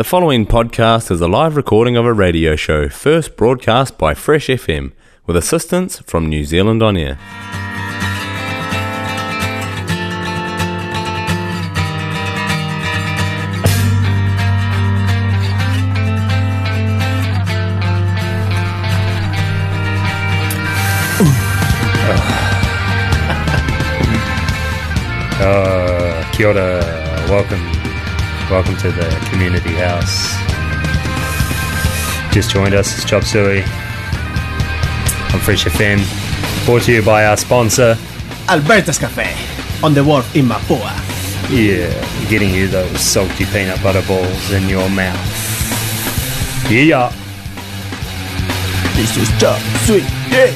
The following podcast is a live recording of a radio show first broadcast by Fresh FM with assistance from New Zealand On Air. Uh, kia ora. Welcome, welcome to the community house. Just joined us, it's Chop Suey on Fresh FM. Brought to you by our sponsor. Alberta's Cafe on the wharf in Mapua. Yeah, getting you those salty peanut butter balls in your mouth. Yeah. This is Chop Suey. Yeah.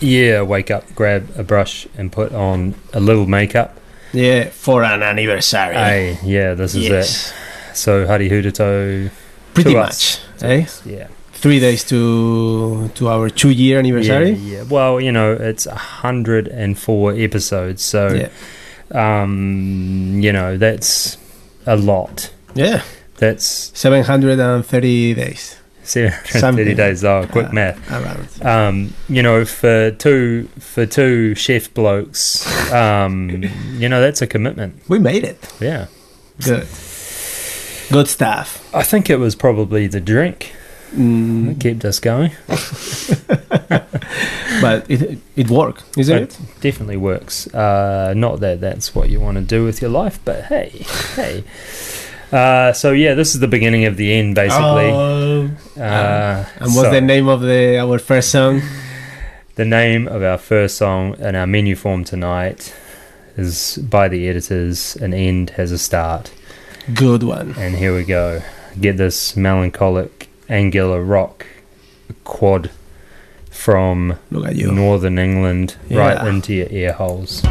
Yeah, wake up, grab a brush, and put on a little makeup. Yeah, for an anniversary. Hey, yeah, this is yes. it. So, Hari huritau. Pretty much. us. Eh? Yeah. Three days to to our two year anniversary. Yeah, yeah. Well, you know, it's 104 episodes, so Yeah. um, you know, that's a lot. Yeah. That's 730 days 730 Something. days. Oh, quick Uh, math. Um, you know, for two for two chef blokes, um, you know, that's a commitment. We made it. Yeah. Good. Good stuff. I think it was probably the drink Mm, that kept us going. but it it worked, isn't It it? definitely works. Uh, not that that's what you want to do with your life, but hey, hey. Uh, so yeah, this is the beginning of the end, basically. Oh. uh, and what's so the name of the our first song? the name of our first song and our menu form tonight is by the editors. An end has a start, Good one. and here we go. Get this melancholic, angular rock quad from Look at you. northern England right into your ear holes.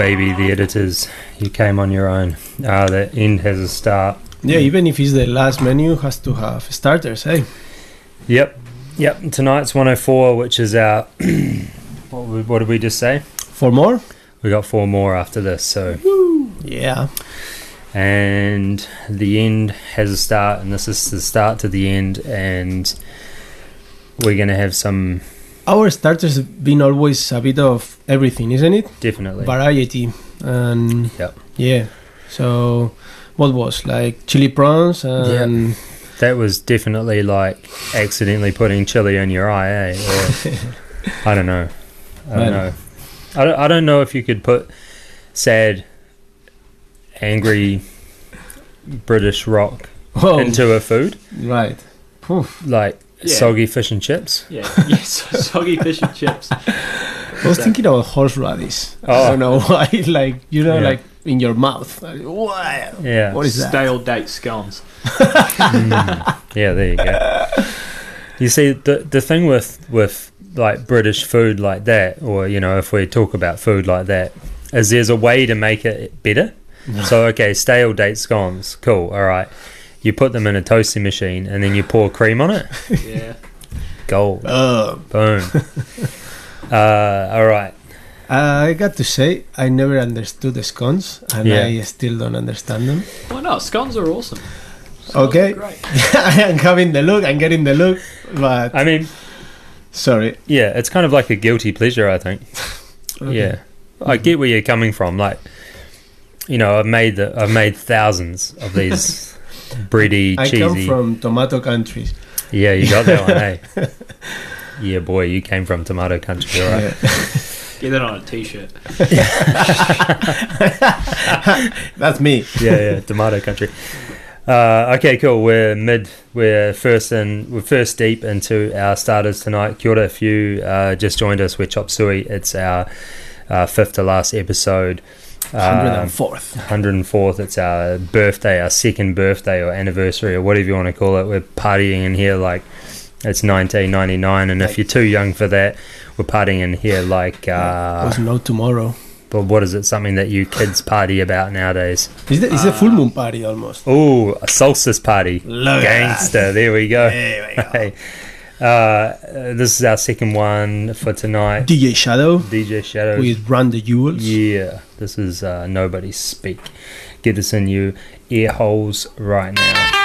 Baby, the editors, you came on your own. Uh, the end has a start. Yeah, even if it's the last menu, has to have starters. Hey, Yep, yep. Tonight's 104, which is our. what, we- what did we just say? Four more. We got four more after this, so. Yeah, And the end has a start, and this is the start to the end, and we're going to have some. Our starters have been always a bit of everything, isn't it? Definitely. Variety and Yep. yeah. So, what was like chili prawns and That was definitely like accidentally putting chili in your eye, eh? Or, I don't know. I don't know. I don't, I don't know if you could put sad, angry British rock oh, into a food right. Like Yeah. soggy fish and chips. Yeah, yes, soggy fish and chips. I was thinking about horseradish. I Oh. don't know why. Like you know, Yeah. like in your mouth. Like, wow. Yeah. What is that? Stale date scones. Mm. Yeah, there you go. You see, the the thing with with like British food like that, or you know, if we talk about food like that, is there's a way to make it better. So okay, stale date scones, cool, all right. You put them in a toasting machine and then you pour cream on it. Yeah. Gold, Uh, boom. uh, all right. I got to say, I never understood the scones, and Yeah. I still don't understand them. Why not? Scones are awesome. Scones Okay. are Great. I am having the look, I'm getting the look, but I mean, sorry. yeah, it's kind of like a guilty pleasure, I think. Okay. Yeah, I get where you're coming from. Like, you know, I've made the I've made thousands of these bready, I cheesy. come from tomato countries. yeah, you got that one, hey. Yeah, boy, you came from tomato country, all right. Get that on a t-shirt. That's me. yeah, yeah, tomato country. Uh, okay, cool. We're mid. We're first in. We're first deep into our starters tonight. Kia ora, if you uh, just joined us, we're Chop Suey. It's our uh, fifth to last episode. Um, 104th. 104th. It's our birthday, our second birthday or anniversary or whatever you want to call it. We're partying in here like it's 1999, and if you're too young for that, we're partying in here like. Uh, There's no tomorrow. but what is it? Something that you kids party about nowadays? It's the, it's the full moon party almost. Oh, a solstice party. Look Gangster. There we go. There we go. Hey. Uh, this is our second one for tonight. DJ Shadow DJ Shadows. with Run the Jewels. Yeah, this is uh, Nobody Speak. Get this in you ear holes right now.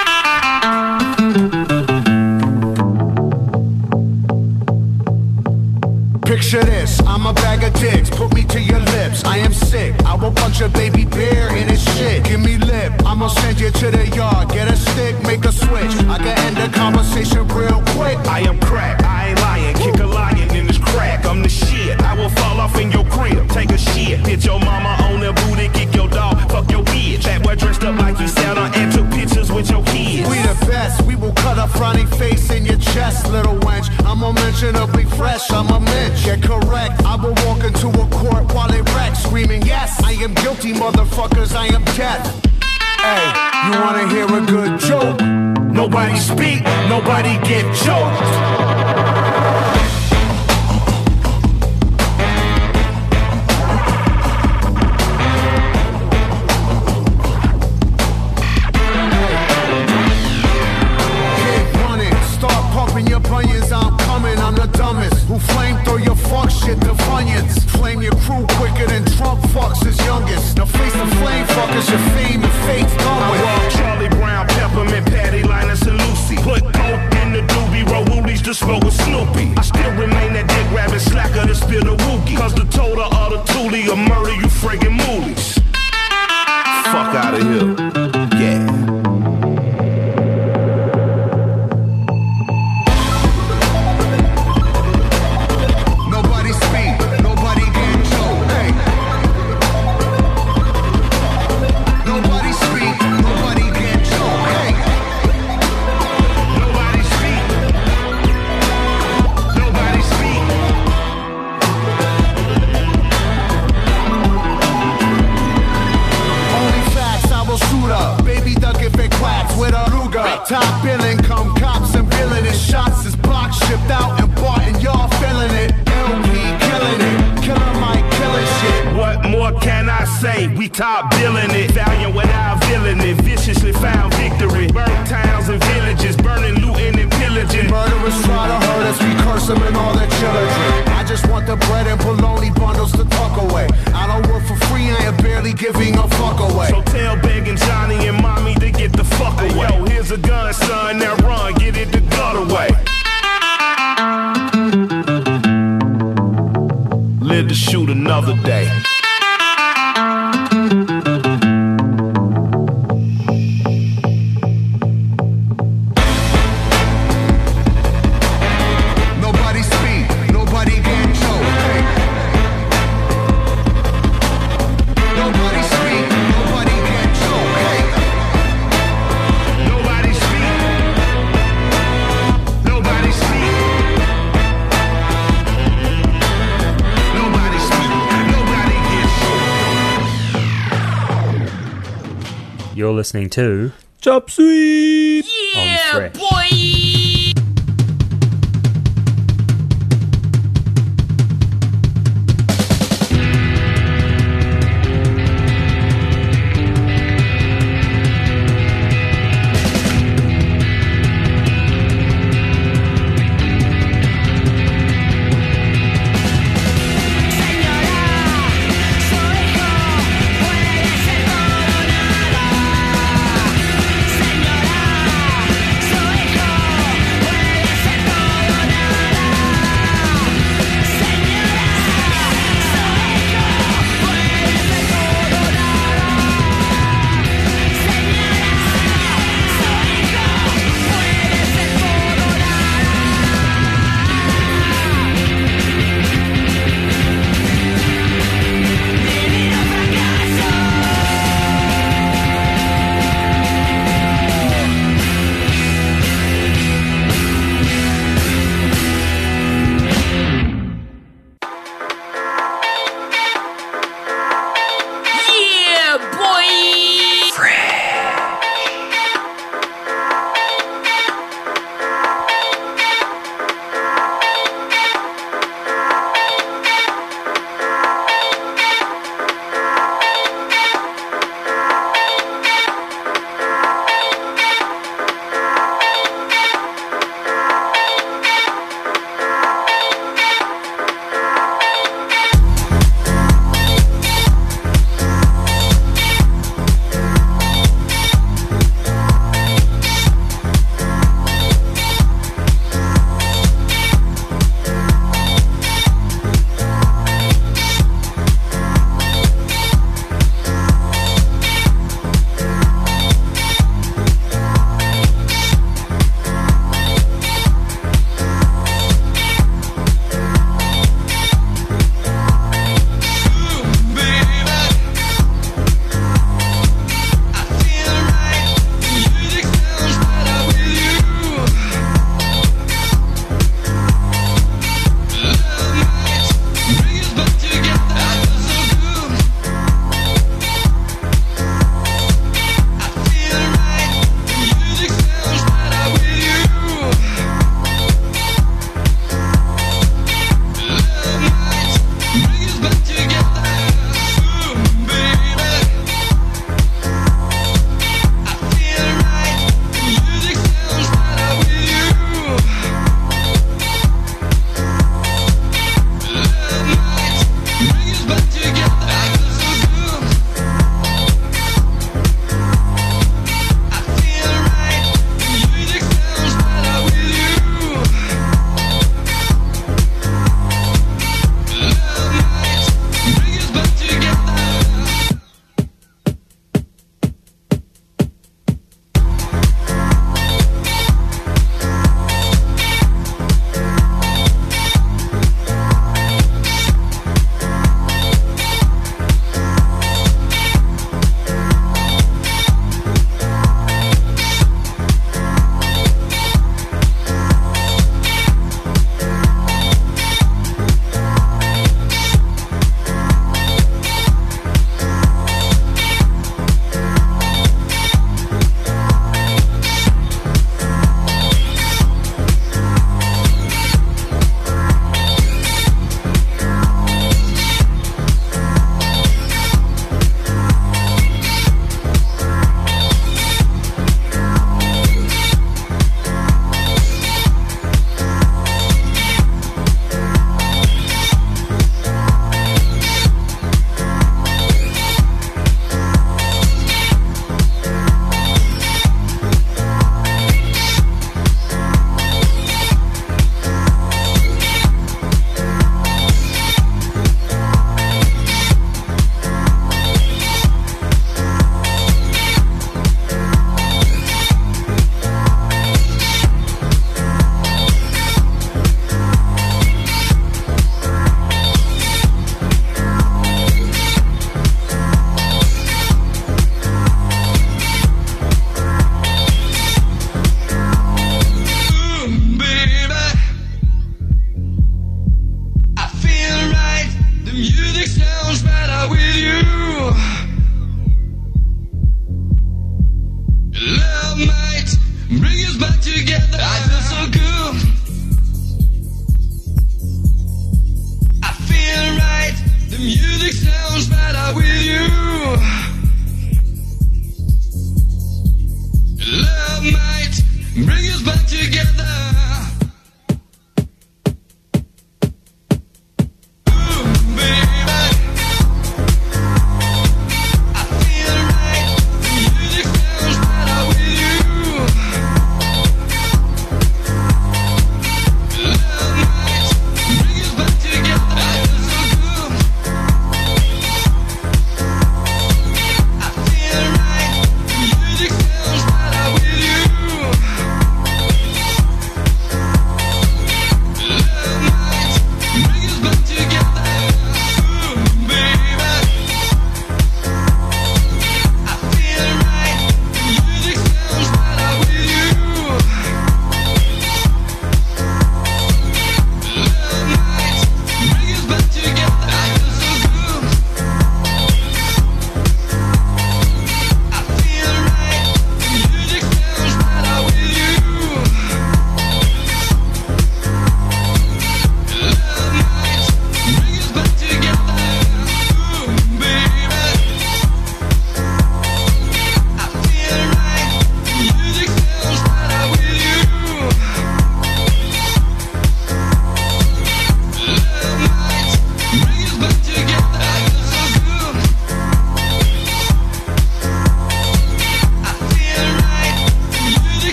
Picture this, I'm a bag of dicks, put me to your lips. I am sick, I will punch a baby bear in his shit. Give me lip, I'ma send you to the yard. Get a stick, make a switch. I can end the conversation real quick. I am crack, I ain't lying. Kick a lion in this crack. I'm the shit. I will fall off in your crib. Take a shit. Hit your mama on the booty. Kick your dog. Fuck your bitch. That boy dressed up like you Santa and took pictures with your kids. We the best, we will cut a frowny face in your chest, little wench. I'm a unmentionably fresh, I'm a mensch. yeah, correct, I will walk into a court while they wreck, screaming, Yes, I am guilty, motherfuckers, I am death. Hey, you wanna hear a good joke? Nobody speak. Nobody get choked. Fuckers, your fame and fate's done I with. rock Charlie Brown, Peppermint, Patty, Linus, and Lucy. Put coke in the doobie, roll woolies to smoke with Snoopy. I still remain that dick grabbing slacker to spill the wookie. Cause the total of the toolie will murder you friggin' moolies. Fuck out of here. Top billing it. Valiant without villain it. Viciously found victory. Burnt towns and villages, burning, looting, and pillaging. Murderers try to hurt us, we curse them and all their children. I just want the bread and bologna bundles to tuck away. I don't work for free, I am barely giving a fuck away. So tell listening to Chop Suey! on Fresh.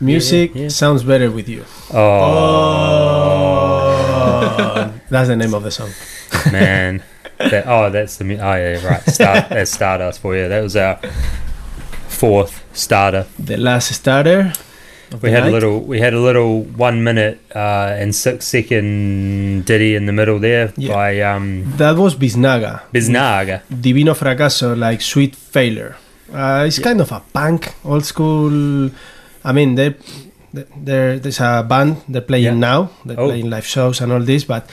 Music Yeah. yeah. sounds better with you. Oh, That's the name of the song. man. That, oh, that's the. Oh, yeah, right. Start, that's Stardust for you. That was our fourth starter. The last starter. We had a little. We had a little one minute uh, and six second ditty in the middle there Yeah. by um, That was Biznaga. Biznaga. Divino Fracaso, like Sweet Failure. Uh, it's kind of a punk, old school. I mean, they there there's a band they're playing Yeah. now. They're Oh. playing live shows and all this, but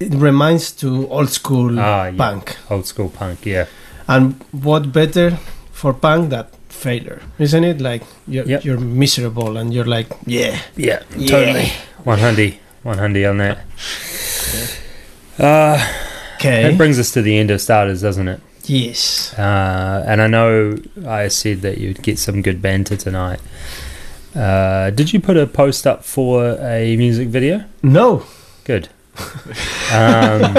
it reminds to old school Ah, yeah. punk. Old school punk. Yeah. And what better for punk than failure, isn't it? Like you're Yep. you're miserable and you're like, yeah, Yeah. yeah. Totally. One hundy. One hundy on that. Uh, Okay. that brings us to the end of starters, doesn't it? Yes. Uh, and I know I said that you'd get some good banter tonight. Uh, did you put a post up for a music video? No. Good. Um,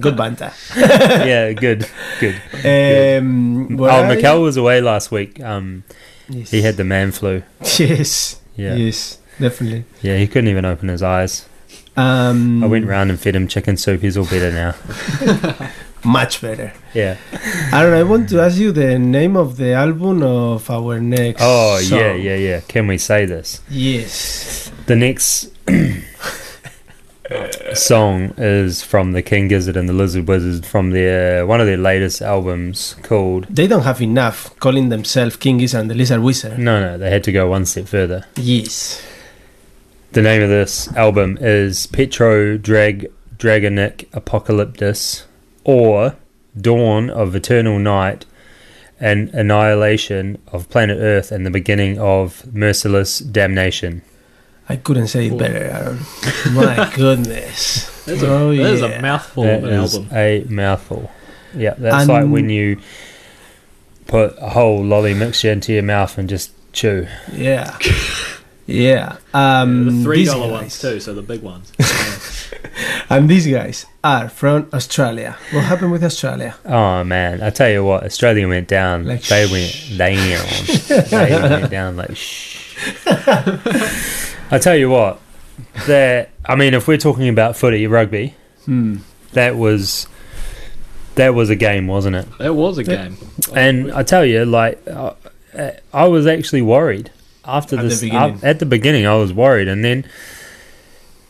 Good banter. yeah, good, good. Um, what oh, I- Mikel was away last week. Um, Yes. he had the man flu. Yes. Yeah, Yes. Definitely. yeah. He couldn't even open his eyes. Um, I went round and fed him chicken soup. He's all better now. much better. Yeah. Aaron, I want to ask you the name of the album of our next. Oh song. yeah, yeah, yeah. Can we say this? Yes. The next song is from the King Gizzard and the Lizard Wizard from their one of their latest albums called. They don't have enough calling themselves King Gizzard and the Lizard Wizard. No, no, they had to go one step further. Yes. The name of this album is Petro Drag Dragonic Apocalyptus or Dawn of Eternal Night and Annihilation of Planet Earth and the Beginning of Merciless Damnation. I couldn't say it better, Aaron. My goodness. There's a, Oh, there's yeah. a mouthful That of an is album. a mouthful. Yeah, that's And- like when you put a whole lolly mixture into your mouth and just chew. Yeah. Yeah. Um, the $3 ones too, so the big ones. And these guys are from Australia. What happened with Australia? Oh man, I tell you what, Australia went down. Like, they shh. went down. they went down like shh. I tell you what, that I mean, if we're talking about footy rugby, Hmm. that was that was a game, wasn't it? That was a Yeah. game. And I tell you, like, uh, uh, I was actually worried after At the this. beginning. uh, at the beginning, I was worried, and then,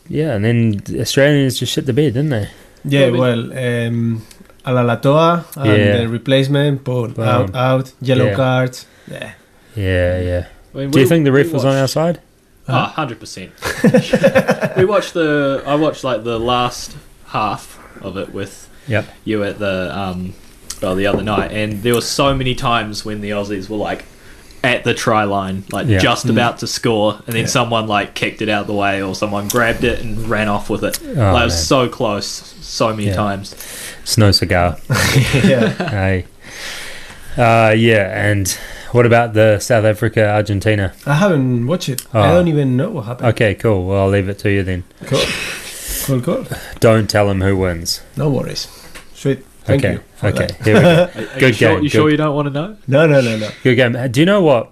yeah, and then the Australians just shit the bed, didn't they? Yeah, Yeah, well, um, Alaalatoa and Yeah. the replacement, boom, Boom. out, out, yellow Yeah. cards. Yeah. Yeah, yeah. I mean, Do you think the ref was on our side? Ah, hundred percent. we watched the. I watched like the last half of it with Yep. you at the um, well the other night, and there were so many times when the Aussies were like at the try line, like Yeah. just Mm. about to score, and then Yeah. someone like kicked it out the way, or someone grabbed it and ran off with it. Oh, like, it was so close, so many Yeah. times. Snow cigar. yeah. hey. Uh, yeah, and what about the South Africa Argentina? I haven't watched it. I Oh. don't even know what happened. Okay, cool. Well, I'll leave it to you then. Cool. Cool, cool. Don't tell him who wins. No worries. Sweet. Thank okay, you. okay. that. Here we go. Are, are Good you sure, game, You sure you don't want to know? No, no, no, no. Good game. Do you know what,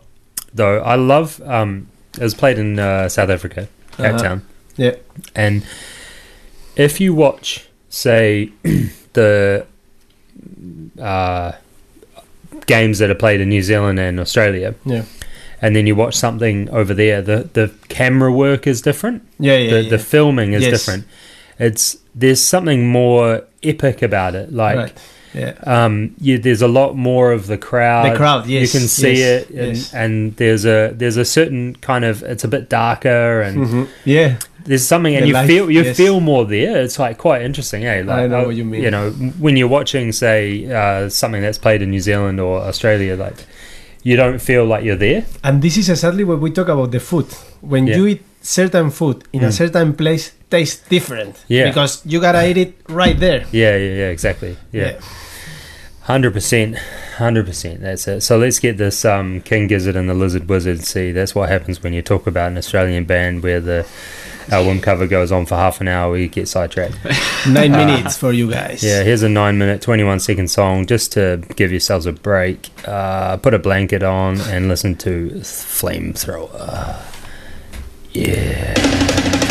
though? I love. Um, it was played in uh, South Africa, Cape Uh-huh. Town. Yeah. And if you watch, say, the uh, games that are played in New Zealand and Australia, Yeah. and then you watch something over there, the the camera work is different. Yeah, yeah, the yeah. the filming is Yes. different. It's there's something more epic about it. Like right. Yeah. um, you, there's a lot more of the crowd. The crowd, yes, you can see yes, it, and, yes. and there's a there's a certain kind of it's a bit darker, and Mhm. Yeah. there's something, and The you light, feel you feel more there. It's like quite interesting, eh? Like, I know what you mean. You know, when you're watching, say, uh, something that's played in New Zealand or Australia, like you don't feel like you're there. And this is exactly what we talk about the food. When Yeah. you eat certain food in Mm. a certain place, tastes different. Yeah. Because you gotta eat it right there. Yeah, yeah, yeah, exactly. Yeah. Hundred percent, hundred percent. That's it. So let's get this um, King Gizzard and the Lizard Wizard. See, that's what happens when you talk about an Australian band where the album cover goes on for half an hour. We get sidetracked. Nine minutes for you guys. Yeah, here's a nine minute, 21 second song just to give yourselves a break. Uh, put a blanket on and listen to Flamethrower. Yeah.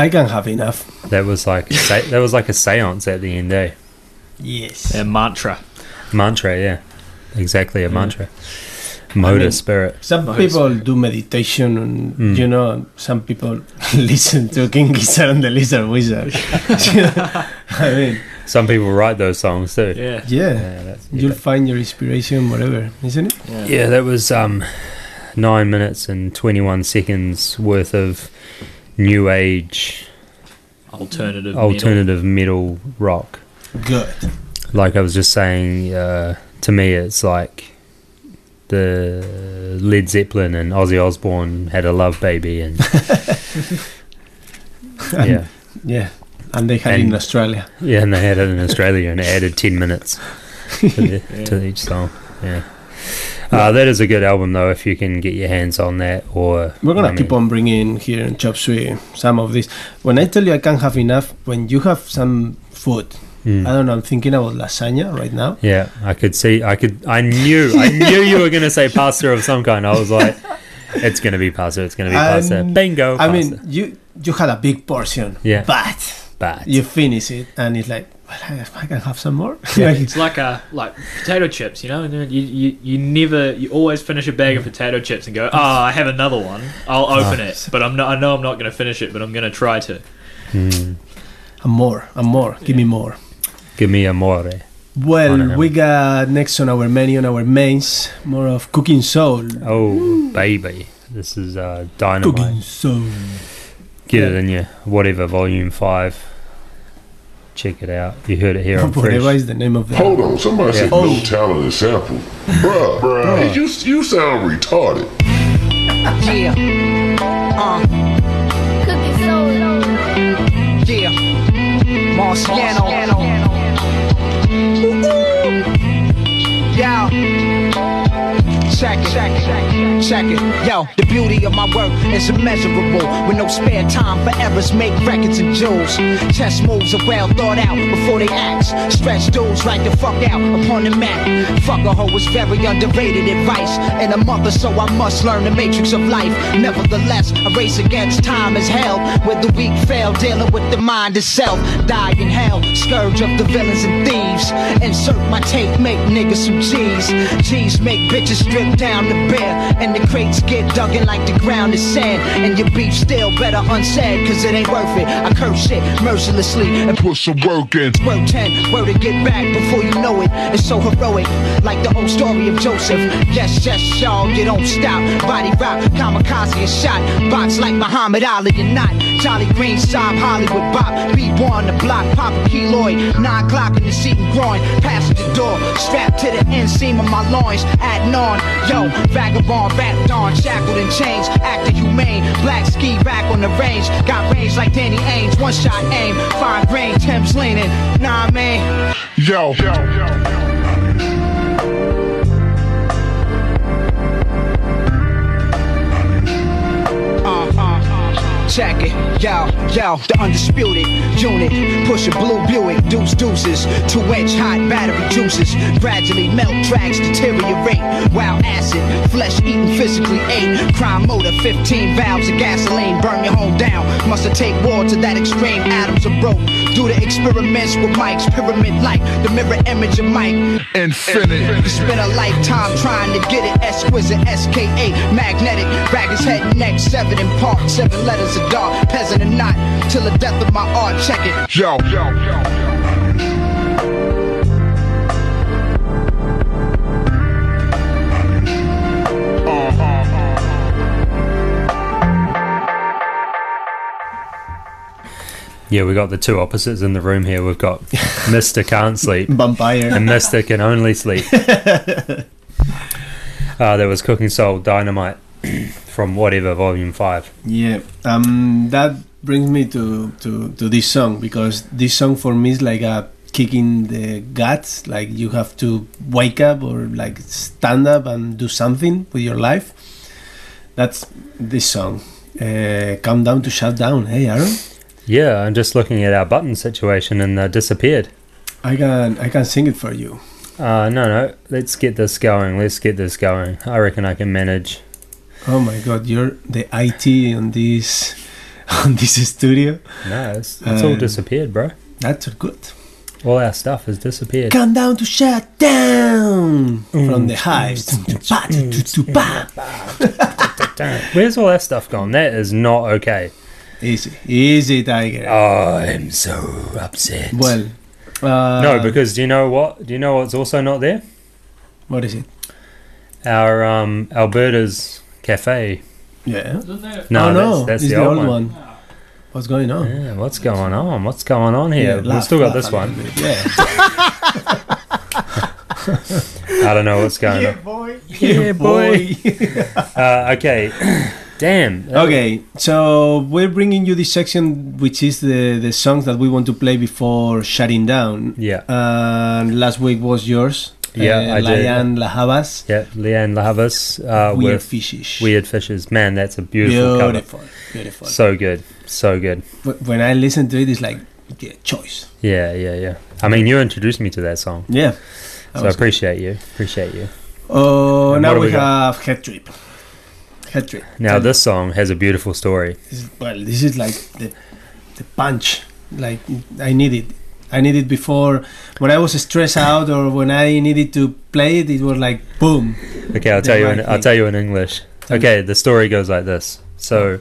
I can have enough. that was like a se- that was like a séance at the end, eh? Yes. A mantra. Mantra, yeah, exactly a mantra. Motor mean- spirit. Some Nice. people do meditation, and Mm. you know, some people listen to King Gizzard and the Lizard Wizard. I mean, Some people write those songs too. Yeah. yeah, Yeah, you'll find your inspiration whatever, isn't it? yeah, that was um, nine minutes and twenty-one seconds worth of new age Alternative. metal. alternative metal rock. Good. like I was just saying, uh, to me, it's like the Led Zeppelin and Ozzy Osbourne had a love baby, and yeah, Yeah, and they had it in Australia. yeah, and they had it in Australia and it added ten minutes to, the, to each song. Yeah, uh, that is a good album though if you can get your hands on that. Or We're gonna I keep mean, on bringing here in Chop Suey some of this. When I tell you I can't have enough, when you have some food, mm. I don't know. I'm thinking about lasagna right now. Yeah, I could see. I could. I knew. I knew you were going to say pasta of some kind. I was like, it's going to be pasta. It's going to be pasta. And, Bingo. I pasta. mean, you you had a big portion, Yeah. but but you finish it, and it's like, I, I can have some more. Yeah, it's like a like potato chips, you know. You, you you never you always finish a bag of potato chips and go, oh, I have another one. I'll open it, but I'm not. I know I'm not going to finish it, but I'm going to try to. mm, and more, and more. Give me more. give me amore. Well, Honor him. we got next on our menu, on our mains, more of cooking soul. Oh baby, this is uh, dynamite. Cooking soul. Get it in you. Whatever. Volume five. Check it out. You heard it here on Whatever Fresh. is the name of the. Hold on, somebody said Yeah. no talented sample. Bruh, bruh, hey, you, you sound retarded. Yeah. Uh, Cooking soul. yeah. Marciano. Yo. Check it, check it, check it. Yo, the beauty of my work is immeasurable. With no spare time for errors, make records and jewels. Chess moves are well thought out before they act. Stretch dudes right the fuck out upon the mat. Fuck a hoe is very underrated advice. In a month or so, I must learn the matrix of life. Nevertheless, a race against time is hell. Where the weak fail, dealing with the mind itself. Die in hell, scourge of the villains and thieves. Insert my tape, make niggas some cheese. Cheese make bitches strip down the bear. And the crates get dug in like the ground is sand. And your beef still better unsaid, cause it ain't worth it. I curse it mercilessly and Put some work in. Word 10, word to get back before you know it. It's so heroic, like the old story of Joseph. Yes, yes, y'all, you don't stop. Body rock, kamikaze is shot. Box like Muhammad Ali and not. Jolly Green, Sob, Hollywood Bop. B1 on the block, Papa Keloid. Nine o'clock in the seat and groin. Passenger door, strapped to the inseam of my loins. Adding on, yo, vagabond, wrapped on, shackled in chains. Acting humane, black ski rack on the range. Got range like Danny Ainge. One shot aim, fine grain, Tim's leaning. Nah, man. Yo, Uh, check it, yo, the undisputed unit. Push a blue Buick, deuce deuces, two inch hot battery juices. Gradually melt tracks, deteriorate. While acid, flesh eating physically ate. Crime motor, 15 valves of gasoline, burn your home down. Must have take war to that extreme, atoms are broke. Do the experiments with mics, pyramid like the mirror image of Mike. infinite. Spend a lifetime trying to get it exquisite, SKA, magnetic, rag his head, neck, seven in part, seven letters of dark, peasant and not, till the death of my art, check it. Yo, Yeah, we got the two opposites in the room here. We've got Mister Can't Sleep Vampire. and Mister Can Only Sleep. uh, there was Cooking Soul Dynamite from whatever Volume Five. Yeah, um, that brings me to, to, to this song because this song for me is like a kick in the guts. Like you have to wake up or like stand up and do something with your life. That's this song. Uh, Countdown to shut down. Hey, Aaron, Yeah, I'm just looking at our button situation and uh, disappeared. I can I can sing it for you. Uh, no, no, let's get this going. Let's get this going. I reckon I can manage. Oh my God, you're the IT on this on this studio. No, it's, it's all Um, disappeared, bro. That's good. All our stuff has disappeared. Come down to shut down from the hives. Where's all that stuff gone? That is not okay. Easy, easy, Tiger. Oh, I'm so upset. Well, uh, no, because do you know what? Do you know what's also not there? what is it? Our um, Alberta's cafe. Yeah. No, oh, no, that's, that's it's the, old one. What's going on? Yeah, what's going on? What's going on here? Yeah, We've laugh, still got this one. Yeah. I don't know what's going on. boy. Yeah, boy. Uh, okay, damn. Okay, so we're bringing you this section, which is the the songs that we want to play before shutting down. Yeah, And last week was yours. Yeah, uh, I did. Lion La yeah. Lianne La Havas uh, Weird Fishes. Weird Fishes. Man, that's a beautiful, Beautiful. cover. Beautiful. So good, so good. When I listen to it, it's like yeah, choice. Yeah, yeah, yeah. I mean, you introduced me to that song, Yeah. so I appreciate you. Appreciate you. Oh, And now we, we have Head Trip. Head Trip. Now, Tell- this song has a beautiful story. This is, well, this is like the the punch. Like I need it. I need it before when I was stressed out or when I needed to play it. It was like boom. Okay, I'll tell you. In, I'll tell you in English. Okay, the story goes like this. So,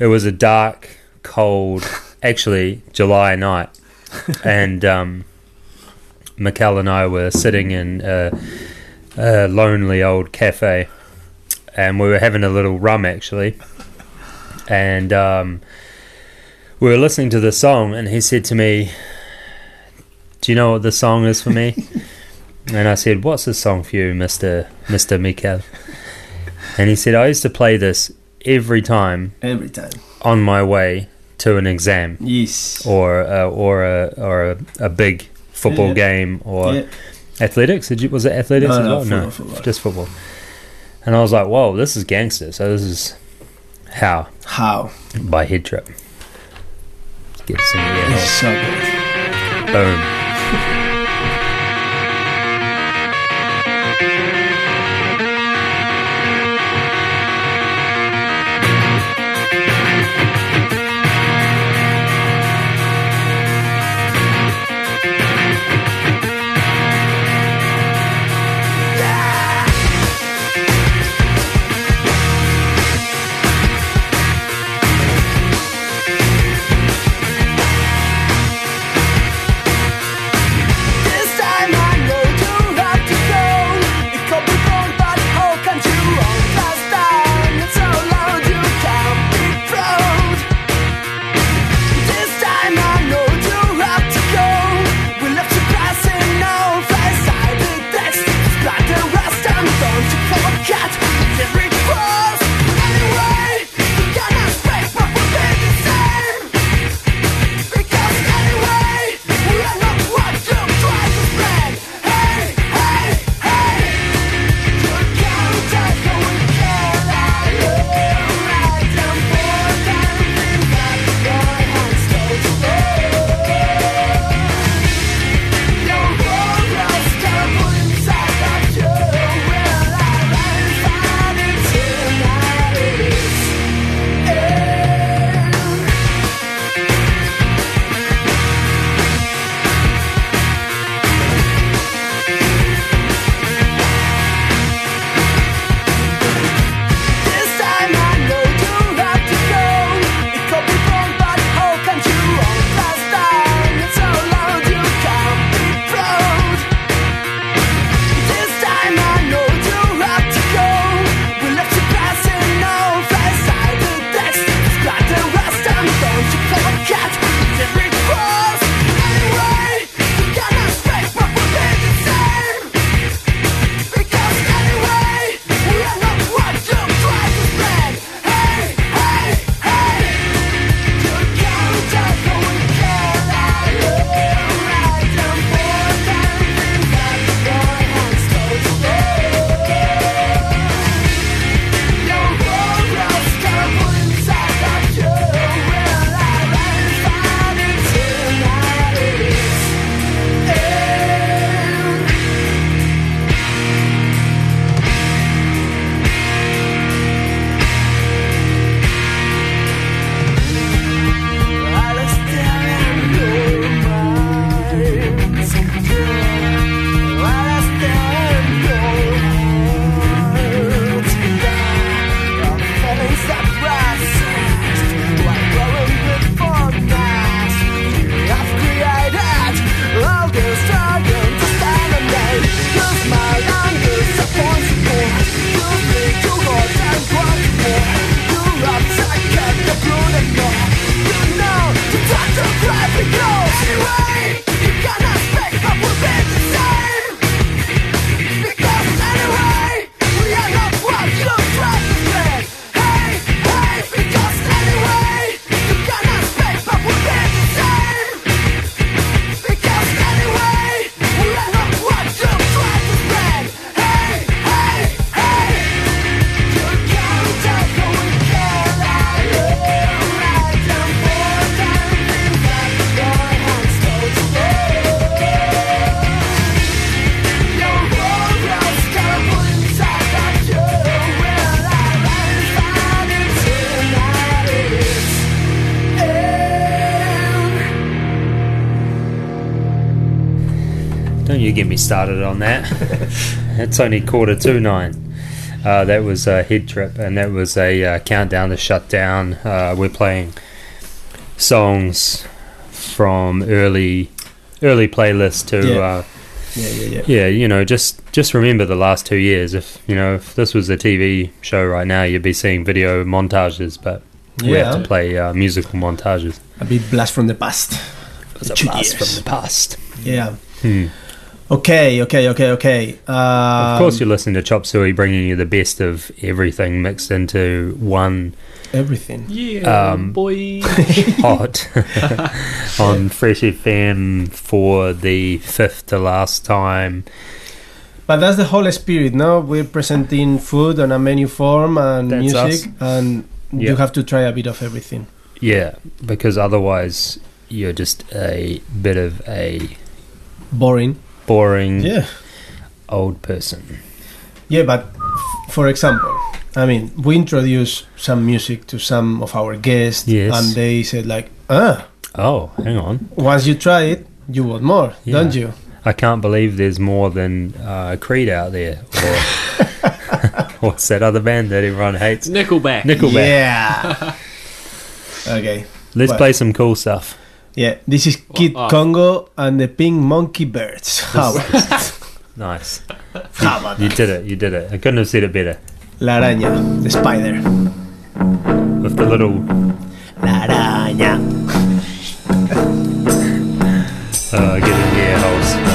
it was a dark, cold, actually July night, and um, Mikel and I were sitting in a, a lonely old cafe, and we were having a little rum actually, and um, we were listening to the song, and he said to me, "Do you know what the song is for me?" And I said, "What's the song for you, Mister Mister Mikel?" And he said, "I used to play this every time Every time. on my way to an exam Yes. or uh, or a or a, a big football Yeah. game or Yeah. athletics. Did you was it athletics No, as no, well? football, no, football. just football. And I was like, "Whoa, this is gangster." So this is how How? by Head Trip. Get some so good. Boom. Get me started on that. it's only quarter to nine. Uh, that was a head trip, and that was a uh, countdown to shut down. Uh, we're playing songs from early, early playlists to Yeah. uh, Yeah, yeah, yeah. yeah, you know, just just remember the last two years. If you know, if this was a TV show right now, you'd be seeing video montages, but we have to play uh, musical montages. A bit blast from the past. It's a blast years. from the past. Yeah. Hmm. Okay, okay, okay, okay. Um, of course, you're listening to Chop Suey, bringing you the best of everything mixed into one everything. Yeah, Um, boy. hot on Fresh FM for the fifth to last time. But that's the whole spirit, no? We're presenting food on a menu form and That's music, us. and you have to try a bit of everything. Yeah, because otherwise you're just a bit of a Boring. Boring Yeah. old person. Yeah, but f- for example, I mean, we introduced some music to some of our guests, Yes. and they said like, "Ah, Oh, hang on. once you try it, you want more, Yeah. don't you?" I can't believe there's more than uh, Creed out there. Or what's that other band that everyone hates? Nickelback. Nickelback. Yeah. okay. Let's Well- play some cool stuff. Yeah, this is Kid. Congo and the Pink Monkey Birds. How? Nice. How about You that? did it. You did it. I couldn't have said it better. La araña, the spider. With the little La araña. uh, get in the air holes.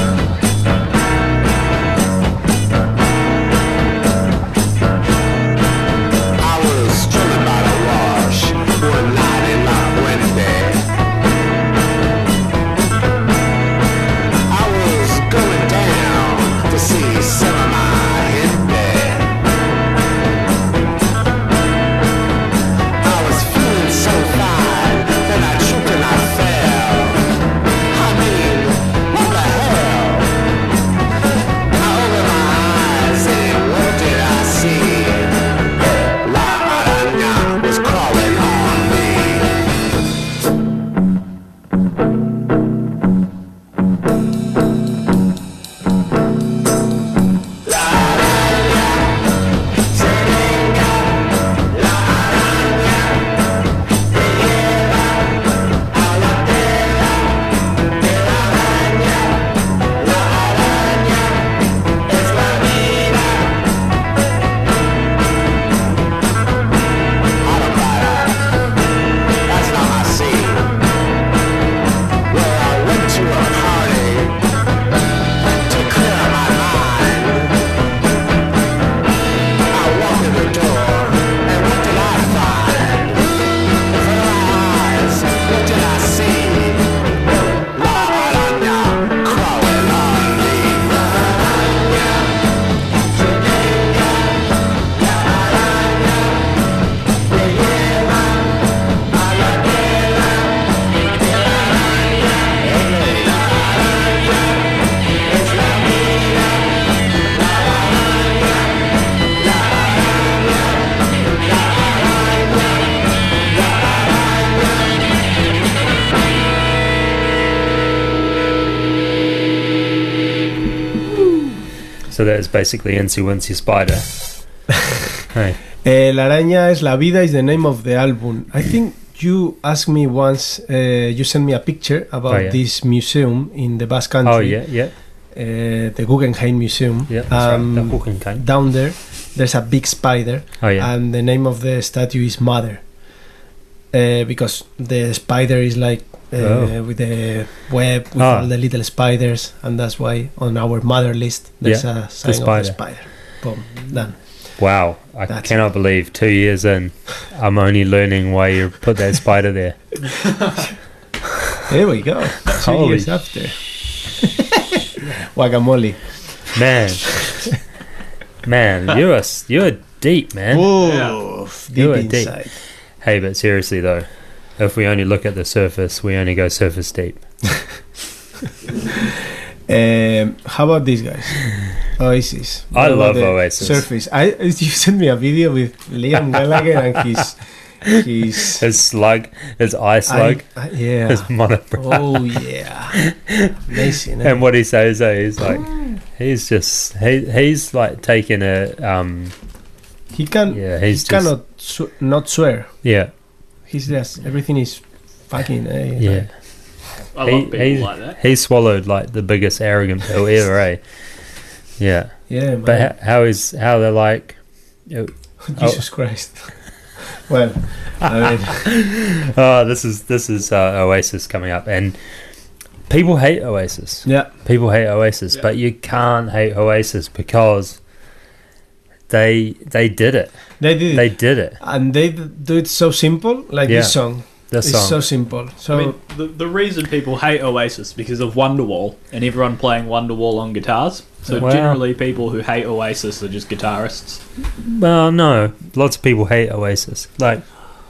Basically Incy Wincy Spider. hey. La araña es la vida is the name of the album. I think you asked me once. Uh, you sent me a picture about Oh, yeah. this museum in the Basque Country. Oh yeah, yeah, uh, the Guggenheim Museum. yeah. Um, right. The Guggenheim. Down there, there's a big spider, Oh yeah. and the name of the statue is Mother. Uh, because the spider is like uh, Oh. with the web with Ah. all the little spiders, and that's why on our mother list there's Yeah, a sign of spider. the spider. Boom, done. Wow, I That's cannot believe two years in, I'm only learning why you put that spider there. There we go. Two Holy years after. Guacamole. Man, man, you're a, you're deep, man. Whoa, deep You are deep. inside. Hey, but seriously though, if we only look at the surface, we only go surface deep. Um, how about these guys? Oasis. I What about love the Oasis. Surface. I you sent me a video with Liam Gallagher and his his His slug, his eye slug, I- I- yeah. his monobrow. Oh yeah, amazing. eh? And what he says, uh, he's like, he's just he he's like taking a um he can yeah he just cannot sw- not swear. yeah He's just everything is fucking eh, yeah I he, love people he, like that. he swallowed like the biggest arrogant pill ever, eh? Yeah, yeah. Man. but how, how is how they're like? Jesus Christ. well, I mean, Oh, this is this is uh, Oasis coming up, and people hate Oasis. yeah, People hate Oasis, Yeah. but you can't hate Oasis because they they did it. They did It. They did it. and they do it so simple, like Yeah. this song. This It's song. so simple. So I mean, the, the reason people hate Oasis because of Wonderwall and everyone playing Wonderwall on guitars. So Wow. generally, people who hate Oasis are just guitarists. well, no, lots of people hate Oasis. Like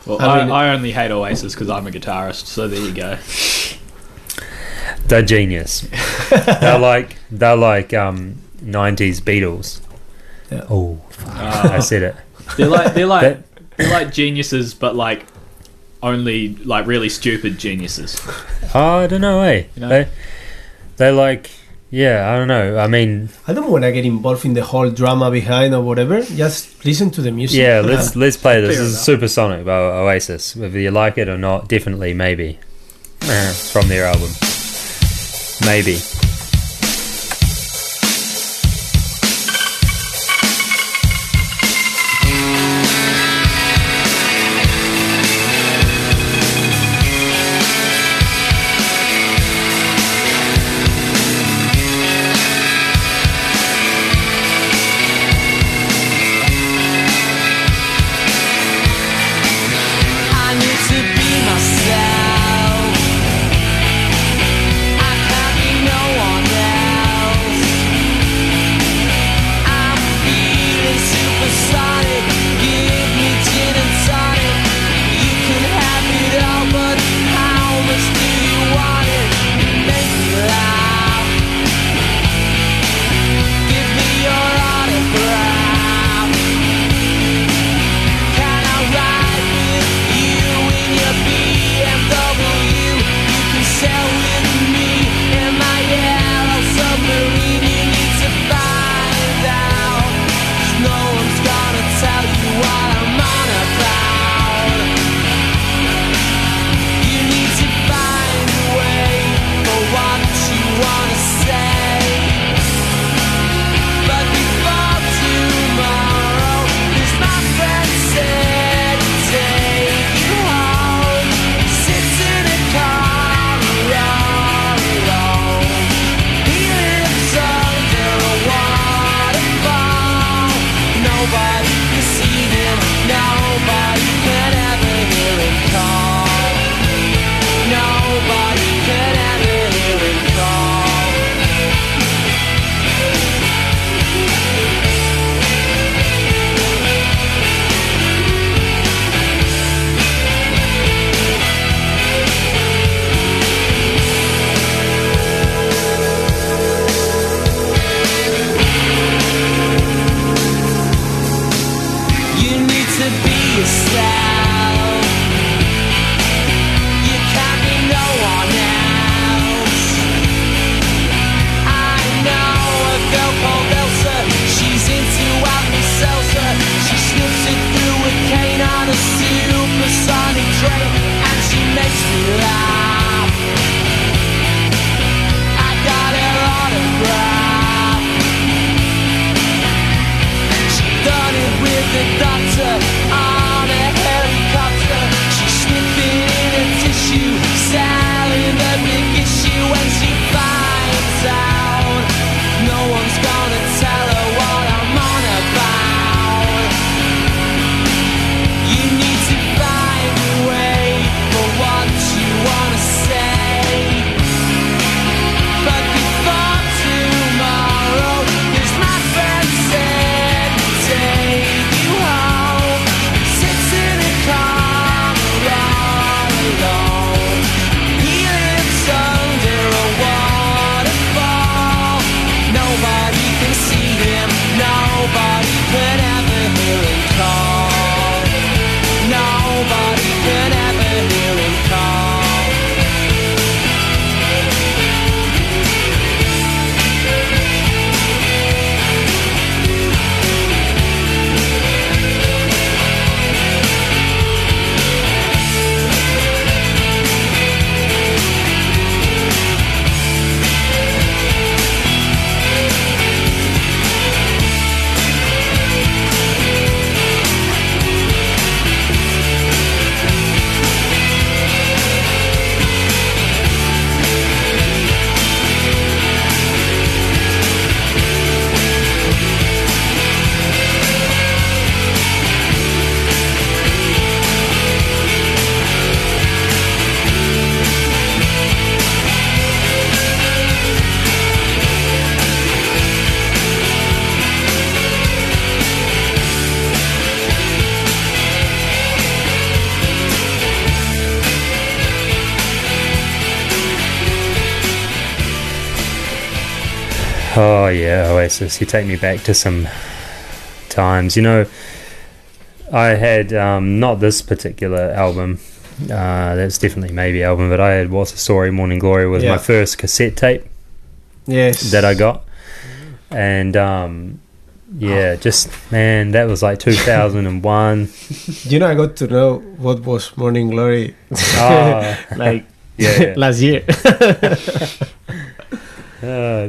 Well, I I, mean- I only hate Oasis because I'm a guitarist. So there you go. they're genius. they're like they're like um '90s Beatles. Yeah. Oh, fuck, Uh, I said it. They're like they're like That- they're like geniuses, but like only like really stupid geniuses. Oh, I don't know, eh? You know? They they like yeah, I don't know. I mean, I don't want to get involved in the whole drama behind or whatever. Just listen to the music. yeah, let's let's play this. Fair This is. Supersonic by Oasis. Whether you like it or not, definitely maybe. From their album. Maybe. Yeah, Oasis. You take me back to some times. You know, I had um, not this particular album. Uh, that's definitely maybe album, but I had What's the Story, Morning Glory was Yeah. my first cassette tape Yes. that I got, and um, yeah, just man, that was like 2001. You know, I got to know what was Morning Glory Ah, like yeah, yeah. last year.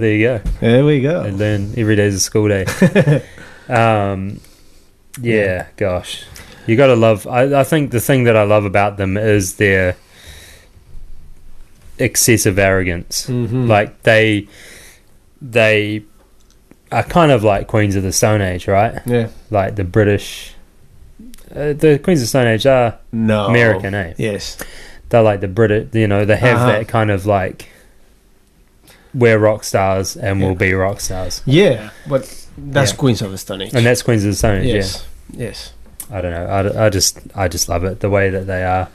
There you go. there we go. And then every day's a school day. um, yeah, gosh, you got to love. I, I think the thing that I love about them is their excessive arrogance. Mhm. Like they, they are kind of like Queens of the Stone Age, right? yeah. Like the British. Uh, the Queens of the Stone Age are No. American, eh? Yes. they're like the Brit. You know, they have Uh-huh. that kind of like we're rock stars and Yeah. we'll be rock stars. Yeah, but that's Yeah. Queens of the Stone Age. and that's Queens of the Stone Age. yes. Yes. I don't know. I, I just I just love it the way that they are.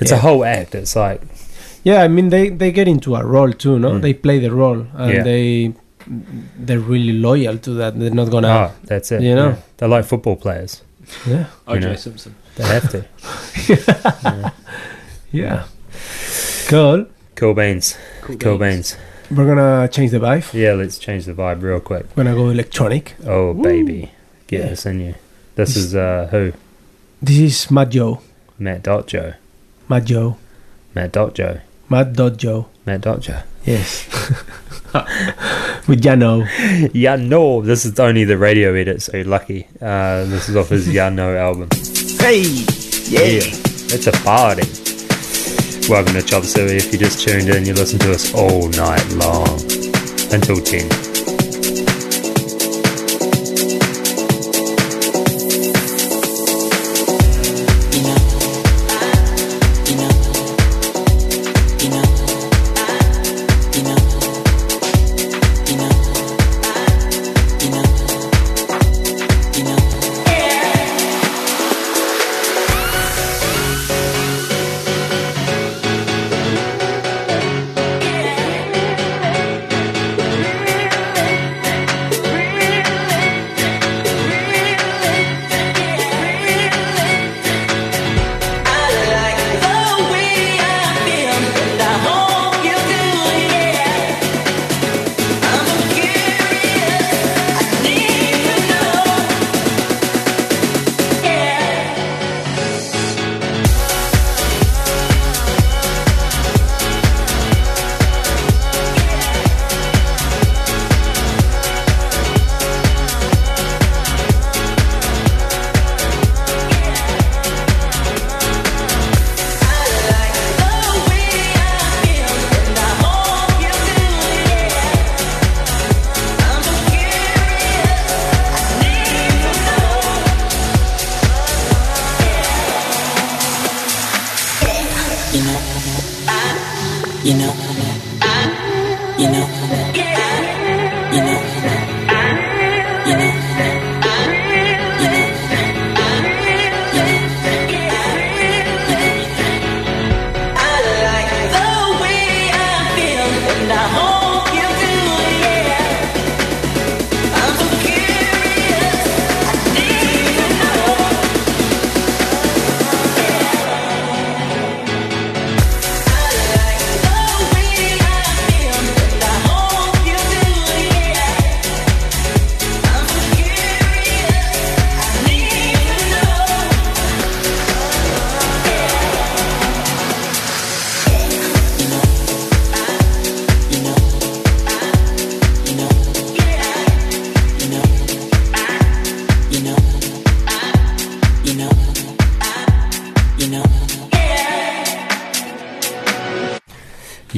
It's a whole act. It's like Yeah, I mean they they get into a role too, no? Mm. They play the role and Yeah. they they're really loyal to that. They're not gonna oh, that's it. you know. Yeah. they're like football players. Yeah. You OJ know. Simpson. They have to. Yeah. Cool. cool beans. Cool, beans. We're gonna change the vibe. Yeah, let's change the vibe real quick. We're gonna go electronic. Oh baby, get Yeah. this in you. This is uh who This is Matt Joe. Matt Dot Joe. Matt Joe. Matt Dot Joe. Matt Dot Joe. Matt Dot Joe. Yes. With Jano. Yeah, no, this is only the radio edit, so you're lucky. Uh, this is off his Yeah No album. Hey! Yeah, it's a party. Welcome to Chop Suey. If you just tuned in, you listen to us all night long until 10.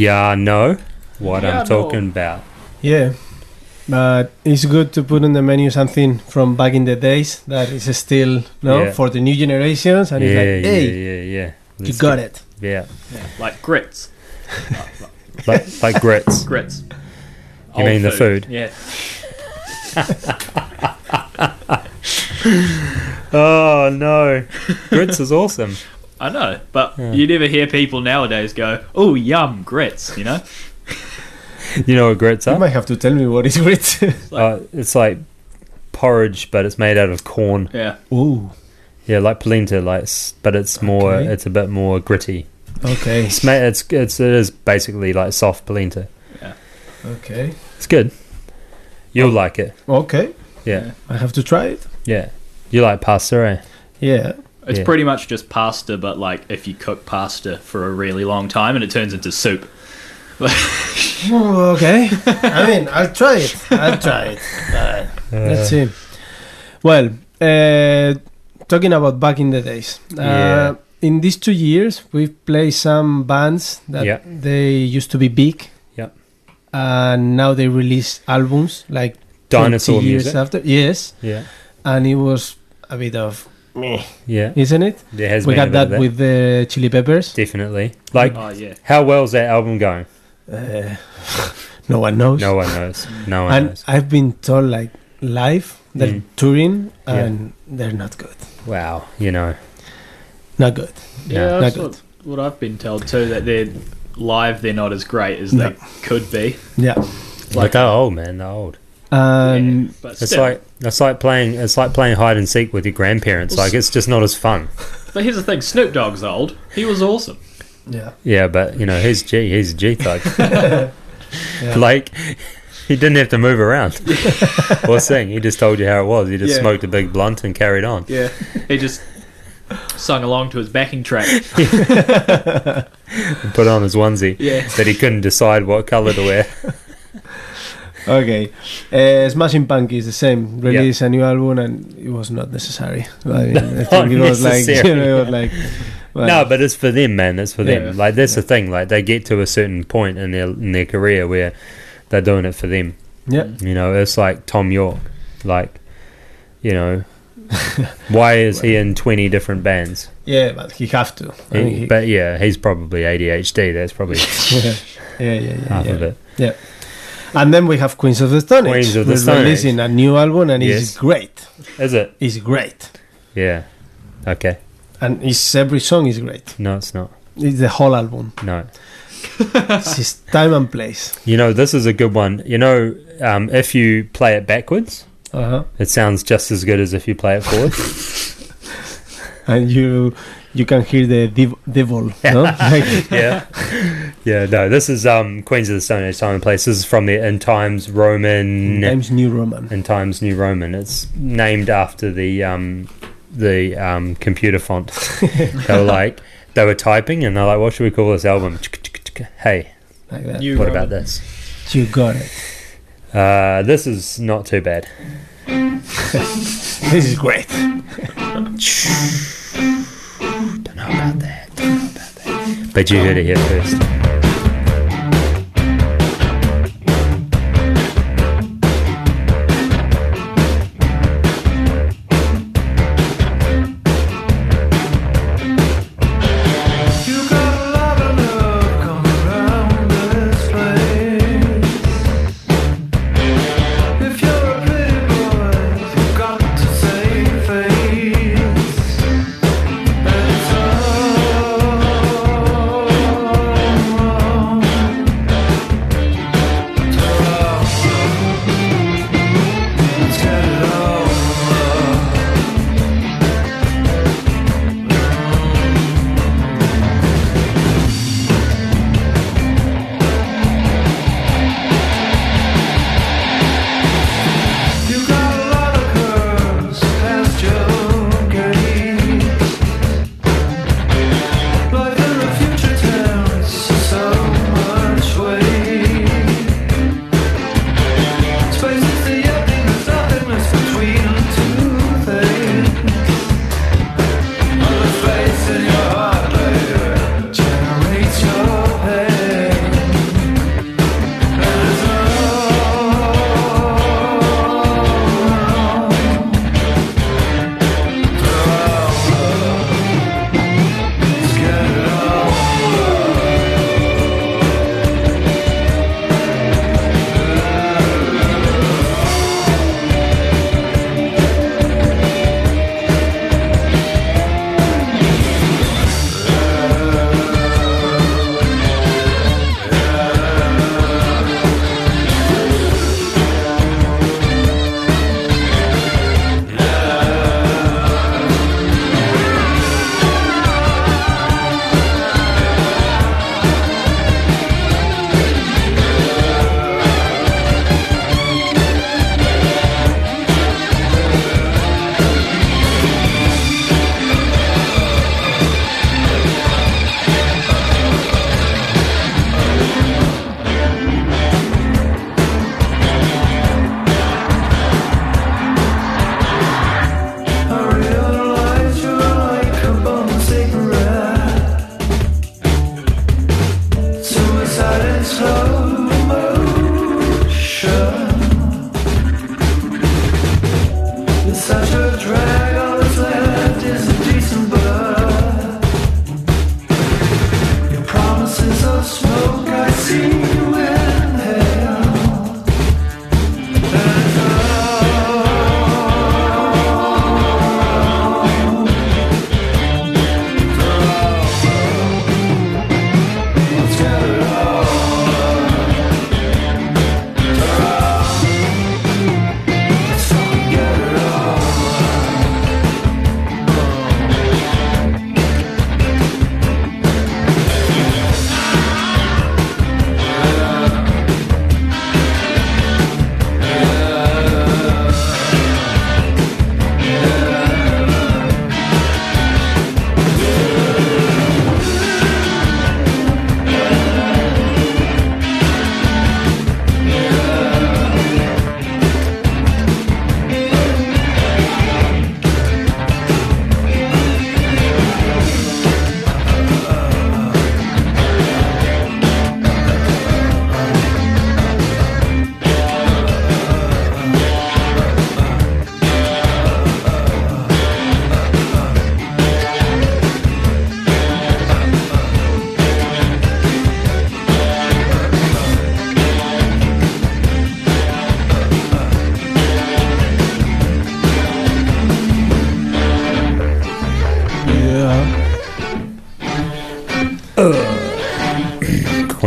Yeah, no. What Yeah, I'm talking about. Yeah. But it's good to put on the menu something from back in the days that is still no Yeah. for the new generations and yeah, it's like, yeah, hey, yeah, yeah. you Let's got get- it. Yeah. Yeah, like grits. Like, like grits. Grits. You mean the food? Yeah. Oh, no. Grits is awesome. I know, but Yeah. you never hear people nowadays go, "Oh, yum, grits," you know? You know what grits are? You might have to tell me what is grits. Uh, it's like porridge, but it's made out of corn. Yeah. Ooh. Yeah, like polenta, like, but it's more. Okay. It's a bit more gritty. Okay. It's ma- it's it's it is basically like soft polenta. Yeah. Okay. It's good. You'll like it. Okay. Yeah, I have to try it. yeah. You like pasta, eh? Yeah. It's Yeah. pretty much just pasta, but like if you cook pasta for a really long time and it turns into soup. Oh, okay. I mean, I'll try it. I'll try it. But let's see. Well, uh, talking about back in the days. Uh, Yeah. In these two years, we've played some bands that Yeah. they used to be big. Yep. And now they release albums like 20 Dinosaur years music. after. Yes. Yeah, And it was a bit of meh, yeah. isn't it? There has we been a got bit of that with the Chili Peppers. definitely. Like, Oh yeah. how well's that album going? Uh, no one knows. No one knows. No one and knows. I've been told like live they're Mm. touring Yeah. and they're not good. Wow, you know. Not good. Yeah, not good. what, what I've been told too. That they're live, they're not as great as No. they could be. Yeah. Like they're old, man. They're old. Um, But It's like it's like playing it's like playing hide and seek with your grandparents. Like it's just not as fun. but here's the thing: Snoop Dogg's old. He was awesome. yeah. Yeah, but you know he's G. He's a G thug. Yeah. Like he didn't have to move around or sing. He just told you how it was. He just Yeah. smoked a big blunt and carried on. Yeah, he just sung along to his backing track. And put on his onesie Yeah. that he couldn't decide what color to wear. Okay. Uh, Smashing Pumpkins the same. Released a new album and it was not necessary. I, mean, I think it was like you know, it was like well, no, but it's for them, man. It's for Yeah. them. Like that's the thing. Like they get to a certain point in their in their career where they're doing it for them. yeah. You know, it's like Thom Yorke. Like, you know, why is he in twenty different bands? Yeah, but he have to. I mean, he- but yeah, he's probably ADHD. That's probably yeah, yeah, yeah, yeah. half yeah. of it. Yeah. And then we have Queens of the Stone Age. Queens of the who's Stone Age. releasing a new album and Yes. it's great. Is it? It's great. Yeah. Okay. And it's every song is great. No, it's not. It's the whole album. No. It's time and place. You know, this is a good one. You know, um, if you play it backwards, Uh huh. it sounds just as good as if you play it forward. And you you can hear the div- devil. No? Like, yeah. Yeah, no, this is um, Queens of the Stone Age Time and Place. This is from the In Times Roman. Times New Roman. In Times New Roman. It's named after the um, the um, computer font. they were like, they were typing and they're like, what should we call this album? Hey, Like that. What Roman. about this? You got it. Uh, this is not too bad. This is great. Don't know about that. Don't know about that. But you heard it here first.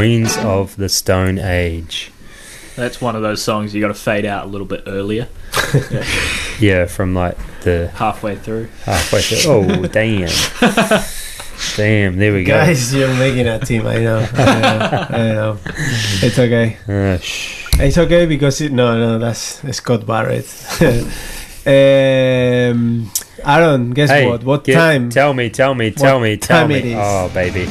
Queens of the Stone Age. That's one of those songs you got to fade out a little bit earlier, Yeah, from like the halfway through. halfway through. Oh, damn. damn, there we go. Guys, you're making a team. I know. I know. I know. It's okay. Uh, shh. It's okay because it, no, no, that's Scott Barrett. um, Aaron, guess Hey, what? What get- time? Tell me, tell me, tell What me, tell time me. it is? Oh, baby.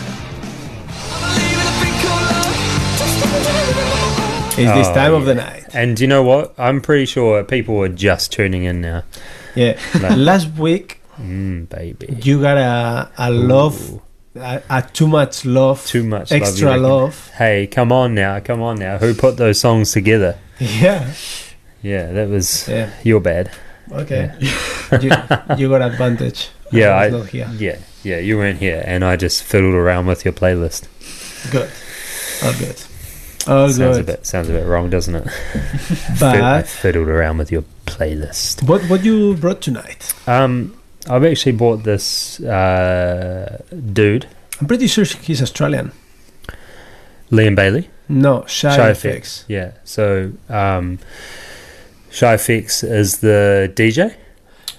Is this Oh, time of the night? And you know what? I'm pretty sure people are just tuning in now. Yeah. Like- Last week Mm, baby. you got a a love, a, a too much love, too much extra love. love. Hey, come on now, come on now. Who put those songs together? Yeah. Yeah, that was Yeah. your bad. Okay. you, you got advantage. Yeah, I I, not here. yeah, yeah. You weren't here, and I just fiddled around with your playlist. Good. All good. All sounds a bit sounds a bit wrong, doesn't it? Fid- I fiddled around with your playlist. what what you brought tonight? Um, I've actually bought this uh, dude, I'm pretty sure he's Australian. Liam Bailey. No, Shy, Shy FX. FX. Yeah. So, um, Shy FX is the DJ.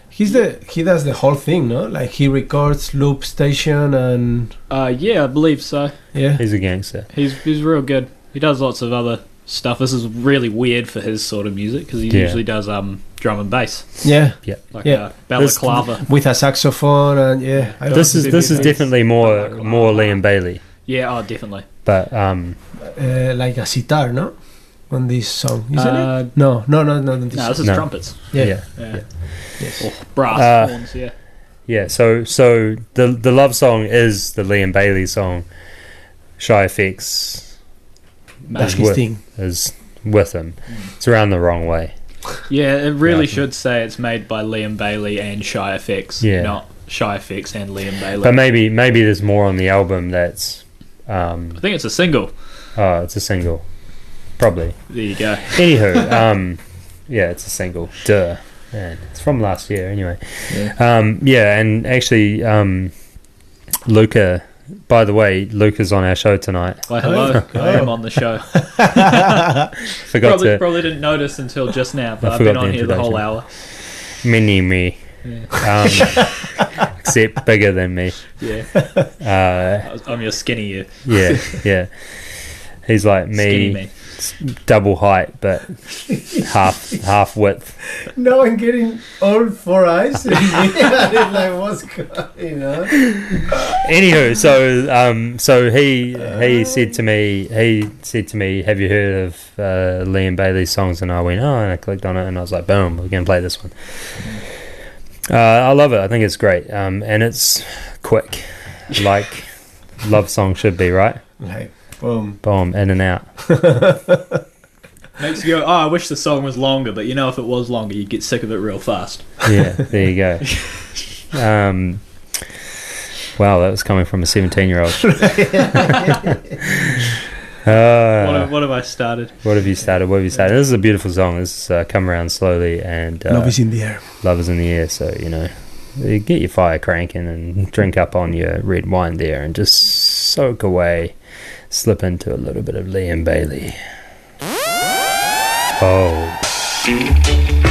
He's the he does the whole thing, no? Like he records loop station and Uh, yeah, I believe so. yeah. He's a gangster. He's he's real good. He does lots of other stuff. This is really weird for his sort of music because he Yeah. usually does um drum and bass, Yeah. like Yeah. uh, balaclava. With a saxophone and yeah. I This is this is definitely more Balaclava. more Liam Bailey, yeah, oh, definitely. but um, uh, like a sitar, no? On this song, isn't Uh, it? No, no, no, no. This No, this is No. trumpets. yeah. yeah. Yeah. Yes. Or brass Uh, horns. Yeah. Yeah, so so the the love song is the Liam Bailey song. Shy FX That's his with, thing. is with him. It's around the wrong way. Yeah, it really should say it's made by Liam Bailey and Shy FX, Yeah. not Shy FX and Liam Bailey. But maybe maybe there's more on the album that's um I think it's a single. oh it's a single. Probably. There you go. Anywho, um yeah, it's a single. Duh. Man, it's from last year anyway. Yeah. Um yeah, and actually um Luca by the way, Luca's on our show tonight. Why, hello. Oh. I am on the show. Forgot probably, to probably didn't notice until just now, but I I've been on the here the whole hour. mini me. Um, except bigger than me. Yeah, Uh, I was- I'm your skinny you. yeah, yeah. He's like Skinny me, me. Double height but half half width. No, I'm getting old four eyes. it's like, what's going on? Anywho, so um, so he he said to me, he said to me, "Have you heard of uh, Liam Bailey's songs?" And I went, "Oh," and I clicked on it, and I was like, "Boom, we're gonna play this one." Uh, I love it. I think it's great, um, and it's quick, like love song should be, right? Like, boom. Boom, in and out. Makes you go, oh, I wish the song was longer, but you know, if it was longer, you'd get sick of it real fast. Yeah, there you go. Um, wow, that was coming from a 17 year old. Uh, what, have, what have I started? what have you started? What have you started? This is a beautiful song. This is uh, come around slowly and uh, Love is in the air. love is in the air. So you know, you get your fire cranking and drink up on your red wine there, and just soak away, slip into a little bit of Liam Bailey. Oh,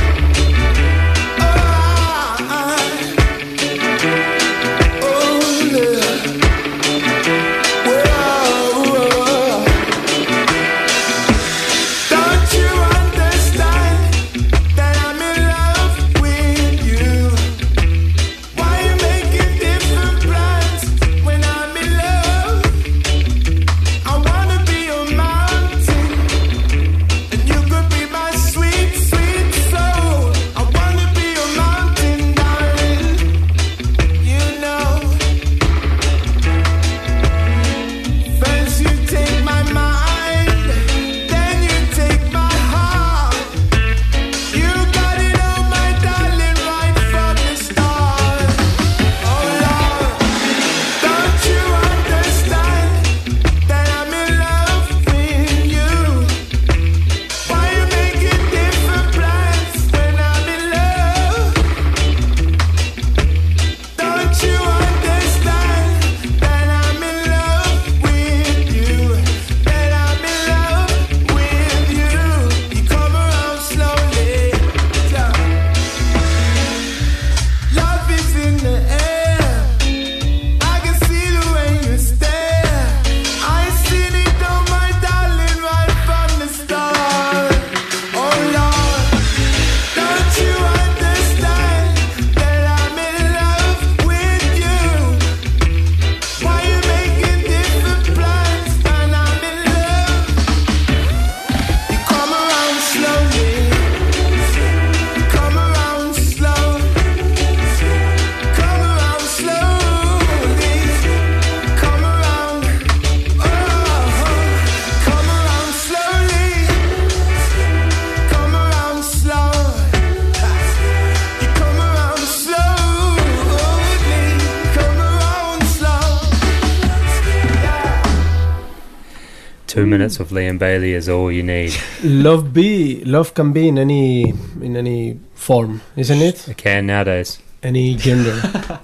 minutes of Liam Bailey is all you need. Love be love can be in any in any form, isn't it? It can nowadays. Any gender.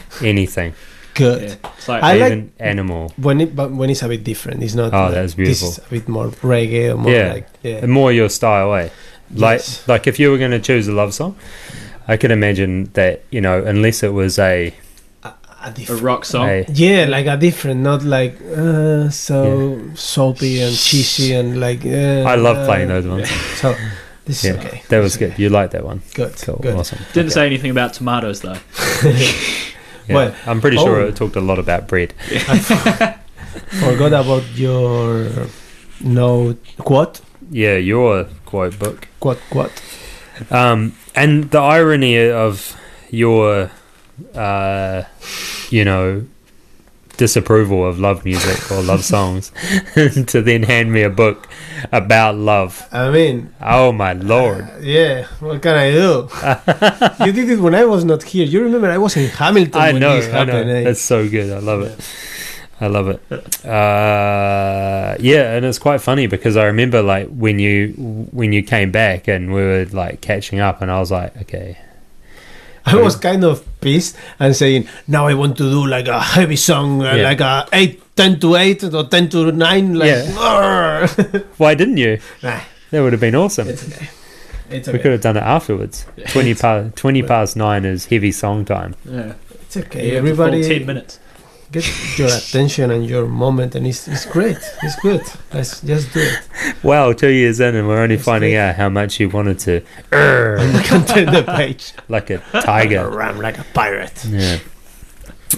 Anything, Good. Yeah. Like I like even animal. when it but when it's a bit different. It's not. Oh, like, that's This beautiful. is a bit more reggae or more Yeah. like yeah. More your style, eh? Like, Yes. like if you were going to choose a love song, I could imagine that you know, unless it was a, a a rock song. a Yeah, like a different, not like uh, so soapy and cheesy and like. Uh, I love playing those ones. So this Yeah, is okay. that was This is good. You like that one? Good. Cool, Good. awesome. Didn't say anything about tomatoes though. Yeah. Well, I'm pretty sure oh. it talked a lot about bread. Forgot about your no quote Yeah, your quote book. quote quote. Um, and the irony of your, uh, you know, disapproval of love music or love songs to then hand me a book about love. I mean, Oh my lord. yeah. What can I do? you did it when I was not here. You remember I was in Hamilton I when know, I know. eh? That's so good. I love it. I love it. Uh, yeah, and it's quite funny because I remember like when you when you came back and we were like catching up, and I was like, okay, I was kind of pissed and saying, now I want to do like a heavy song, uh, Yeah. like a 8, 10 to 8 or 10 to 9. Like, "Arr." why didn't you? Nah, That would have been awesome. it's okay. It's We could have done it afterwards. Twenty past twenty past nine is heavy song time. Yeah. It's okay. You have the Everybody ten minutes. Get your attention and your moment, and it's, it's great. It's good. Let's just do it. Wow, two years in, and we're only That's finding great. out how much you wanted to, "Arr," turn the page. like a tiger. Ram like a pirate. Yeah.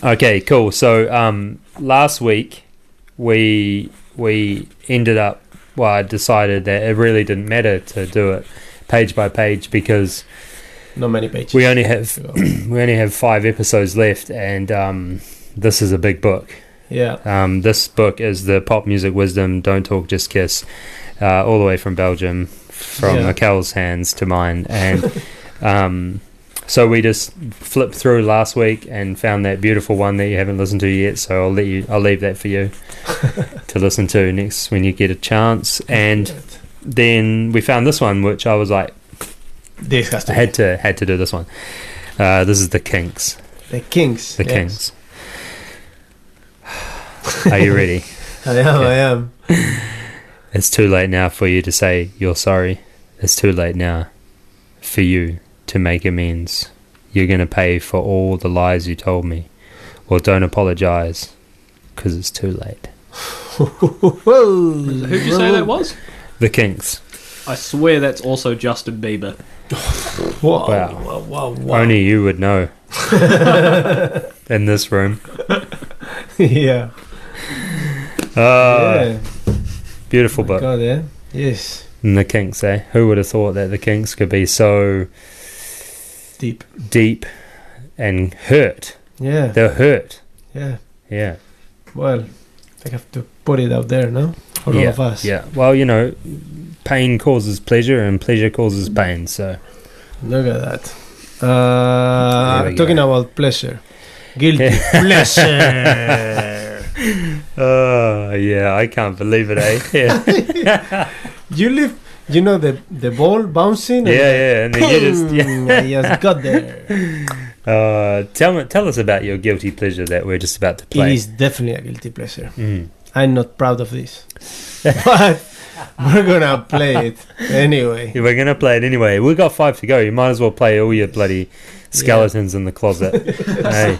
Okay, cool. So um, last week we we ended up. Well, I decided that it really didn't matter to do it page by page because Not many pages. we only have we only have five episodes left, and um, this is a big book. Yeah. Um, this book is the pop music wisdom. Don't talk, just kiss. Uh, all the way from Belgium, from Yeah. Mikel's hands to mine, and um, So we just flipped through last week and found that beautiful one that you haven't listened to yet. So I'll let you. I'll leave that for you to listen to next when you get a chance. And then we found this one, which I was like, to I had to had to do this one. Uh, this is the Kinks. The Kinks. The yes. Kinks. Are you ready? I am, I am. It's too late now for you to say you're sorry. It's too late now for you to make amends. You're going to pay for all the lies you told me. Well, don't apologize because it's too late. Who'd you say that was? The Kinks. I swear that's also Justin Bieber. Wow. Wow. Wow, wow, wow. Only you would know. In this room. yeah. Uh, yeah. Beautiful book. God, yeah. Yes. And the Kinks, eh? Who would have thought that the Kinks could be so Deep. deep and hurt? Yeah. They're hurt. Yeah. Yeah. Well, they have to put it out there, no? For yeah. all of us. Yeah. Well, you know, pain causes pleasure and pleasure causes pain. So Look at that. Uh, we talking about pleasure. Guilty pleasure. Oh yeah, I can't believe it, eh? Yeah, you live, you know the the ball bouncing. yeah, and yeah. And then you just yeah. I just got there. Uh, tell me, tell us about your guilty pleasure that we're just about to play. is definitely a guilty pleasure. Mm. I'm not proud of this, but we're gonna play it anyway. We're gonna play it anyway. We got five to go. You might as well play all your bloody skeletons in the closet. hey.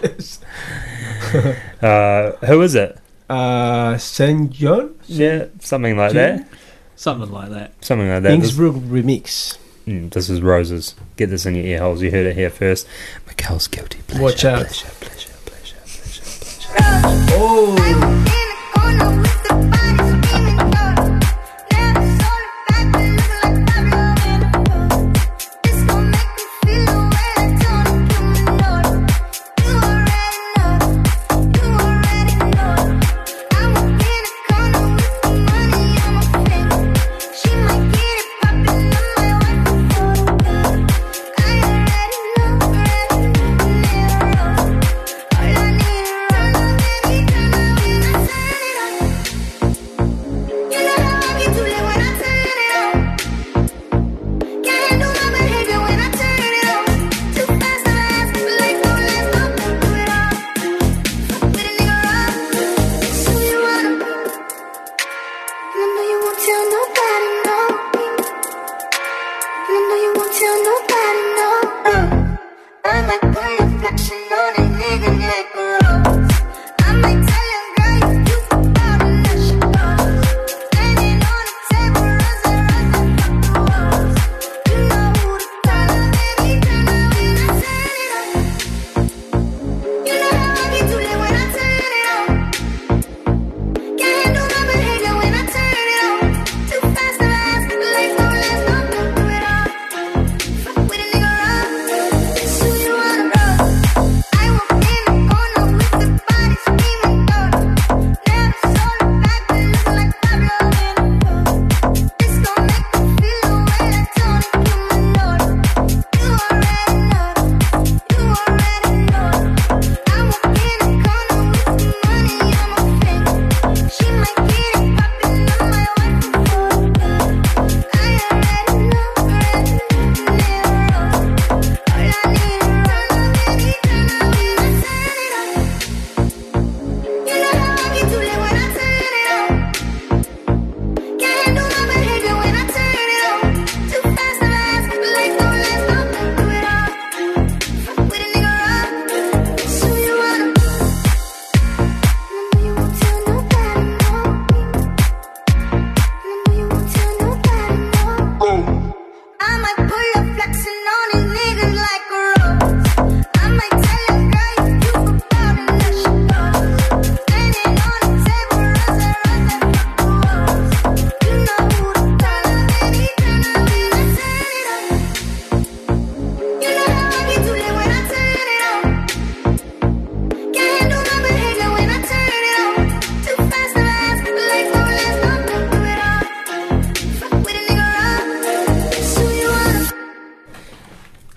Uh, who is it? Uh, SAINt JHN Yeah, something like Jim? that. Something like that. Something like that. This, Imanbek remix. mm, this is roses. Get this in your ear holes. You heard it here first. Mikel's guilty pleasure. Watch out. Pleasure, pleasure, pleasure, pleasure, pleasure. Oh,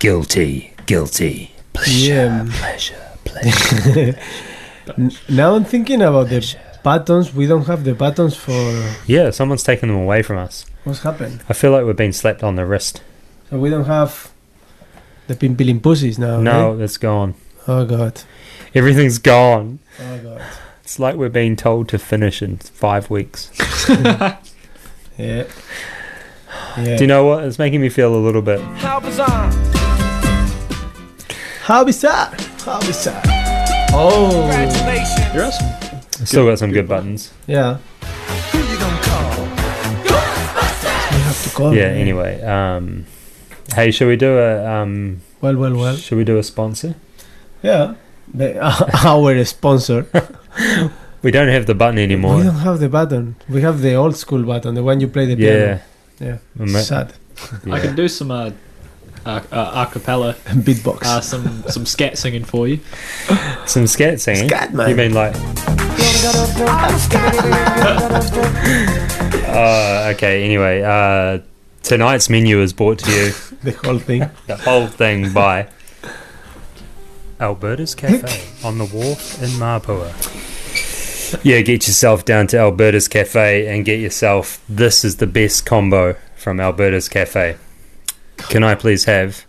wanna. Guilty Guilty. yeah. Pleasure. Pleasure. Now I'm thinking about the buttons. We don't have the buttons for yeah, someone's taken them away from us. what's happened. I feel like we're being slapped on the wrist. So we don't have the pimpling pussies now. No, eh? it's gone. Oh god. Everything's gone. Oh god. It's like we're being told to finish in five weeks. Yeah. Yeah. Do you know what? It's making me feel a little bit. How bizarre! How bizarre! How bizarre! Oh. Congratulations. You're some. Still got some good buttons. Yeah. We have to call. Yeah. man. Anyway, um, hey, should we do a um, Well, well, well. should we do a sponsor? Yeah. The, our sponsor. We don't have the button anymore. We don't have the button. We have the old school button, the one you play the Yeah. piano. Yeah. We ma- Sad. I can do some uh, uh, uh, acapella, Beatbox. uh, some some scat singing for you. Some scat singing. Scat, man. You mean like? Uh, okay. Anyway, uh, tonight's menu is brought to you the whole thing. the whole thing by Alberta's Cafe on the wharf in Mapua. Yeah, get yourself down to Alberta's Cafe and get yourself. This is the best combo from Alberta's Cafe. Can I please have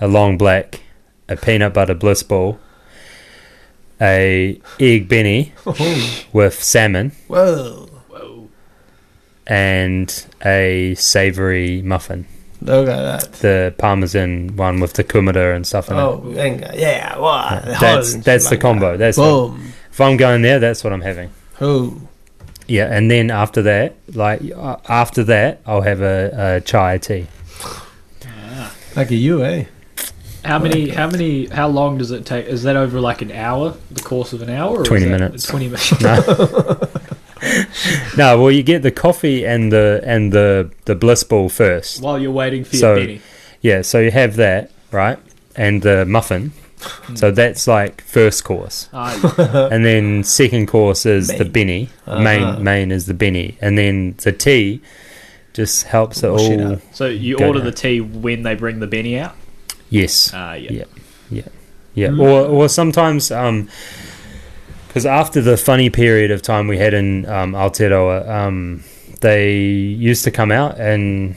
a long black, a peanut butter bliss ball, a egg benny with salmon, Whoa. Whoa. and a savoury muffin. Look at that. The parmesan one with the kumara and stuff in it. Oh, venga. Yeah. Wow. That's that's the combo. That's the, Boom. if I'm going there, that's what I'm having. Oh. Yeah, and then after that, like uh, after that, I'll have a, a chai tea. Lucky you, eh? How many? How many? How long does it take? Is that over like an hour? The course of an hour? Or 20 minutes. Twenty minutes. No, no. Well, you get the coffee and the and the the bliss ball first. While you're waiting for So- your Benny. Yeah, so you have that right, and the muffin. So that's like first course, Ah, yeah. and then second course is the Main. benny. Uh-huh. Main main is the benny, and then the tea just helps it Wash all. up. so you Go order down. the tea when they bring the Benny out. Yes. Ah, yeah. Yeah. Yeah, yeah. Or or sometimes um, because after the funny period of time we had in um, Aotearoa, um, they used to come out and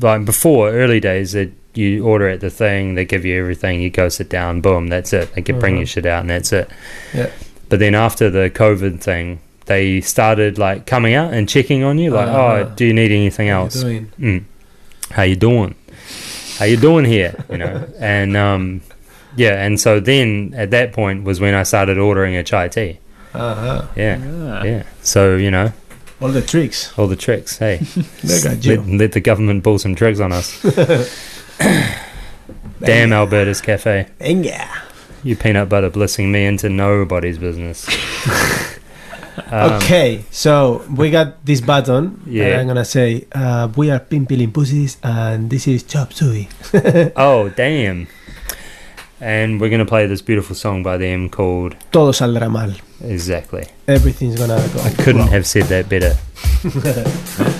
like before early days that you order at the thing, they give you everything, you go sit down, boom, that's it. They can bring Uh-huh. you shit out and that's it. Yeah. But then after the COVID thing, they started like coming out and checking on you, like, Uh-huh. oh, do you need anything How you else? doing? mm, how you doing how you doing here you know and um yeah and so then at that point was when i started ordering a chai tea Uh-huh. yeah Ah. yeah so you know All the tricks. all the tricks hey Look let, let the government pull some tricks on us damn alberta's cafe Venga. you peanut butter blissing me into nobody's business Um, okay, so we got this button. Yeah. And I'm gonna say, uh, we are Pimpilin Pussies, and this is Chop Suey. oh damn and we're gonna play this beautiful song by them called Todo saldrá mal. exactly Everything's gonna go. i couldn't have said that better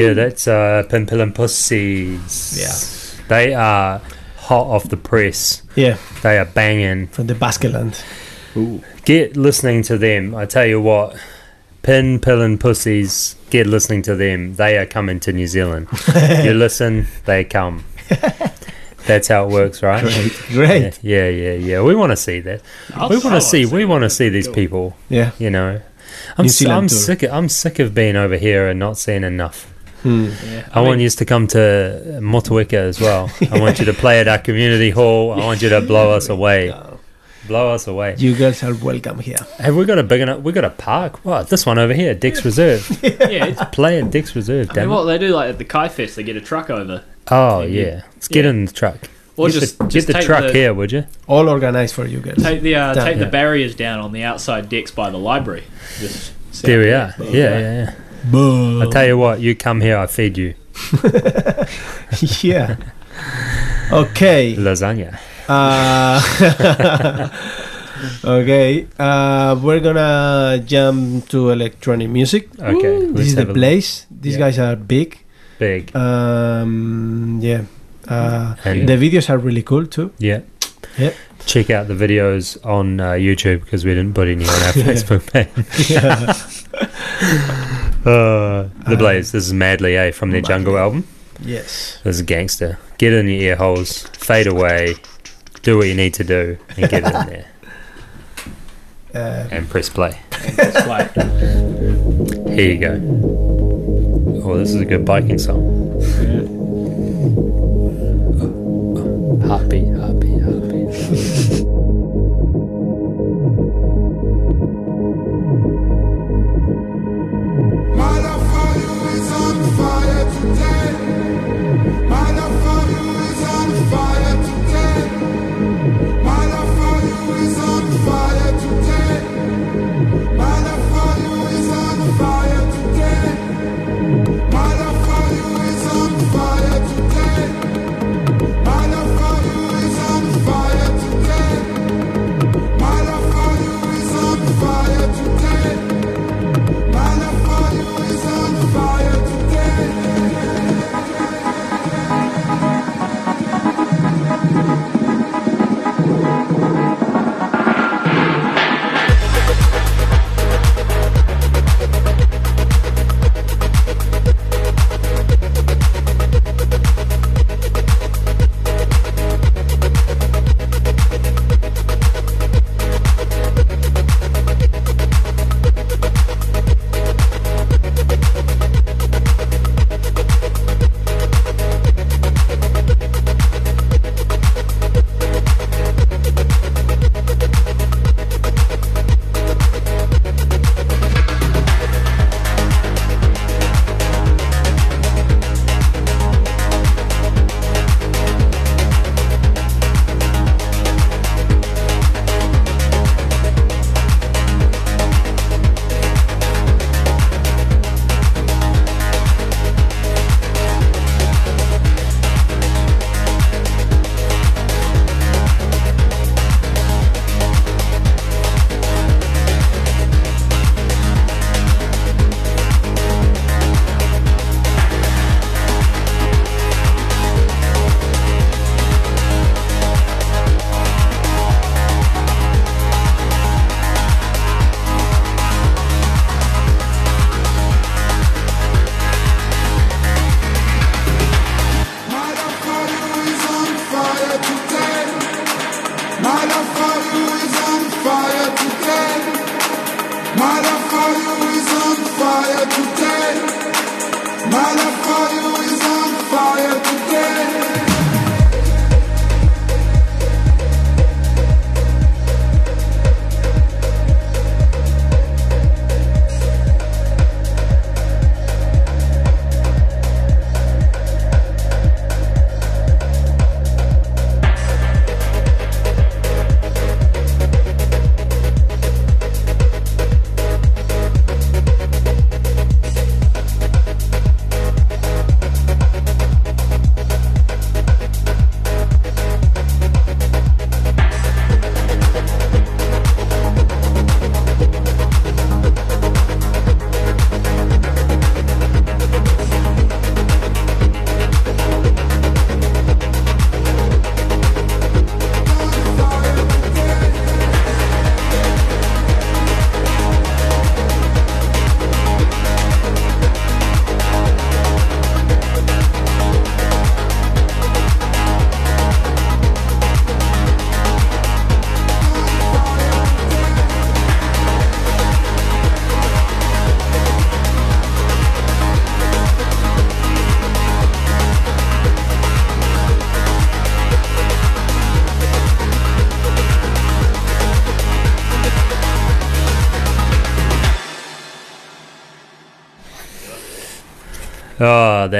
Yeah, that's uh, Pimpil and Pussies. Yeah. They are hot off the press. Yeah, They are banging. from the Baskeland. Get listening to them. I tell you what, Pin, Pill, and Pussies, get listening to them. They are coming to New Zealand. you listen, they come. That's how it works, right? Great, great. Yeah, yeah, yeah. We want to see that. I'll- we want wanna see. see We want to see these people. Yeah. You know, I'm I'm sick. Of, I'm sick of being over here and not seeing enough. Hmm. Yeah, I, want you to come to Motueka as well. I want you to play at our community hall. I want you to blow us away. Blow us away. You guys are welcome here. Have we got a big enough? We got a park. What? This one over here, Dix Reserve. Yeah, it's, Play at Dix Reserve. I mean, Damn it. what they do like at the Kai Fest, they get a truck over, Oh Yeah. yeah. Let's get Yeah. in the truck. or get just the, just get the truck the, here, would you? All organized for you guys. Take the uh, Down take the barriers down on the outside decks by the library. Just There we up are. there. Yeah, yeah, I tell you what, you come here, I feed you yeah. Okay. lasagna. Uh, okay. Uh, we're gonna jump to electronic music. Okay, This is the place. These Yeah. guys are big. big. Um, yeah. Uh, And- the videos are really cool too. Yeah. Yeah. Check out the videos on uh, YouTube because we didn't put any on our Facebook page. Uh, the Blaze. This is Madly A from their Jungle album. yes. This is gangster. Get in your ear holes, fade away, do what you need to do, and get in there Uh, and press play. Let's play. Here you go. Oh, this is a good biking song.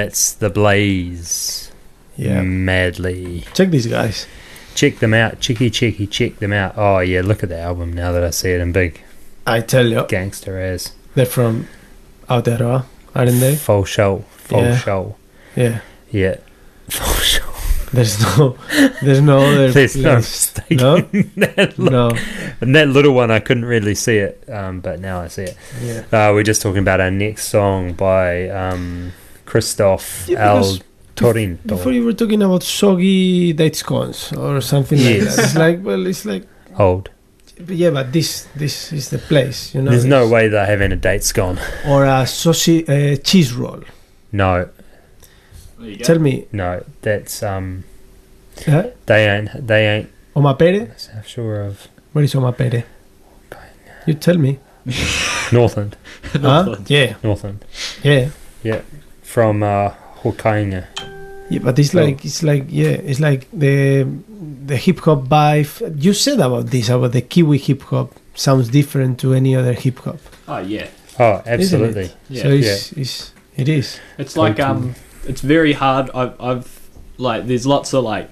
That's the Blaze. Yeah. Madly. Check these guys. Check them out. Checky, checky, check them out. Oh, yeah, look at the album now that I see it in big I tell you, gangster as. they're from Aotearoa, aren't they? Full show. Full Yeah. show. Yeah. Yeah. Full show. There's no, there's no other. There's no mistake. No? that li- No. And that little one, I couldn't really see it, um, but now I see it. Yeah. Uh, we're just talking about our next song by um, Christoph Yeah, Al because Torinto. Before you were talking about soggy date scones or something like that. It's like, well, it's like, Old. yeah, but this, this is the place, you know. There's no way they're having a date scone. Or a sausage, uh, cheese roll. No, There you go. Tell me, no, that's um, uh, they ain't they ain't Omapere? I'm sure of Where is Omapere? You tell me. Northland, Huh? Northland. Yeah, Northland Yeah. yeah. From uh, Hokianga. Yeah, but it's like it's like yeah, it's like the the hip hop vibe. You said about this about the Kiwi hip hop sounds different to any other hip hop. Oh yeah, Oh, absolutely. it? Yeah. So it's, it's it is. it's like um, it's very hard. I've, I've like there's lots of like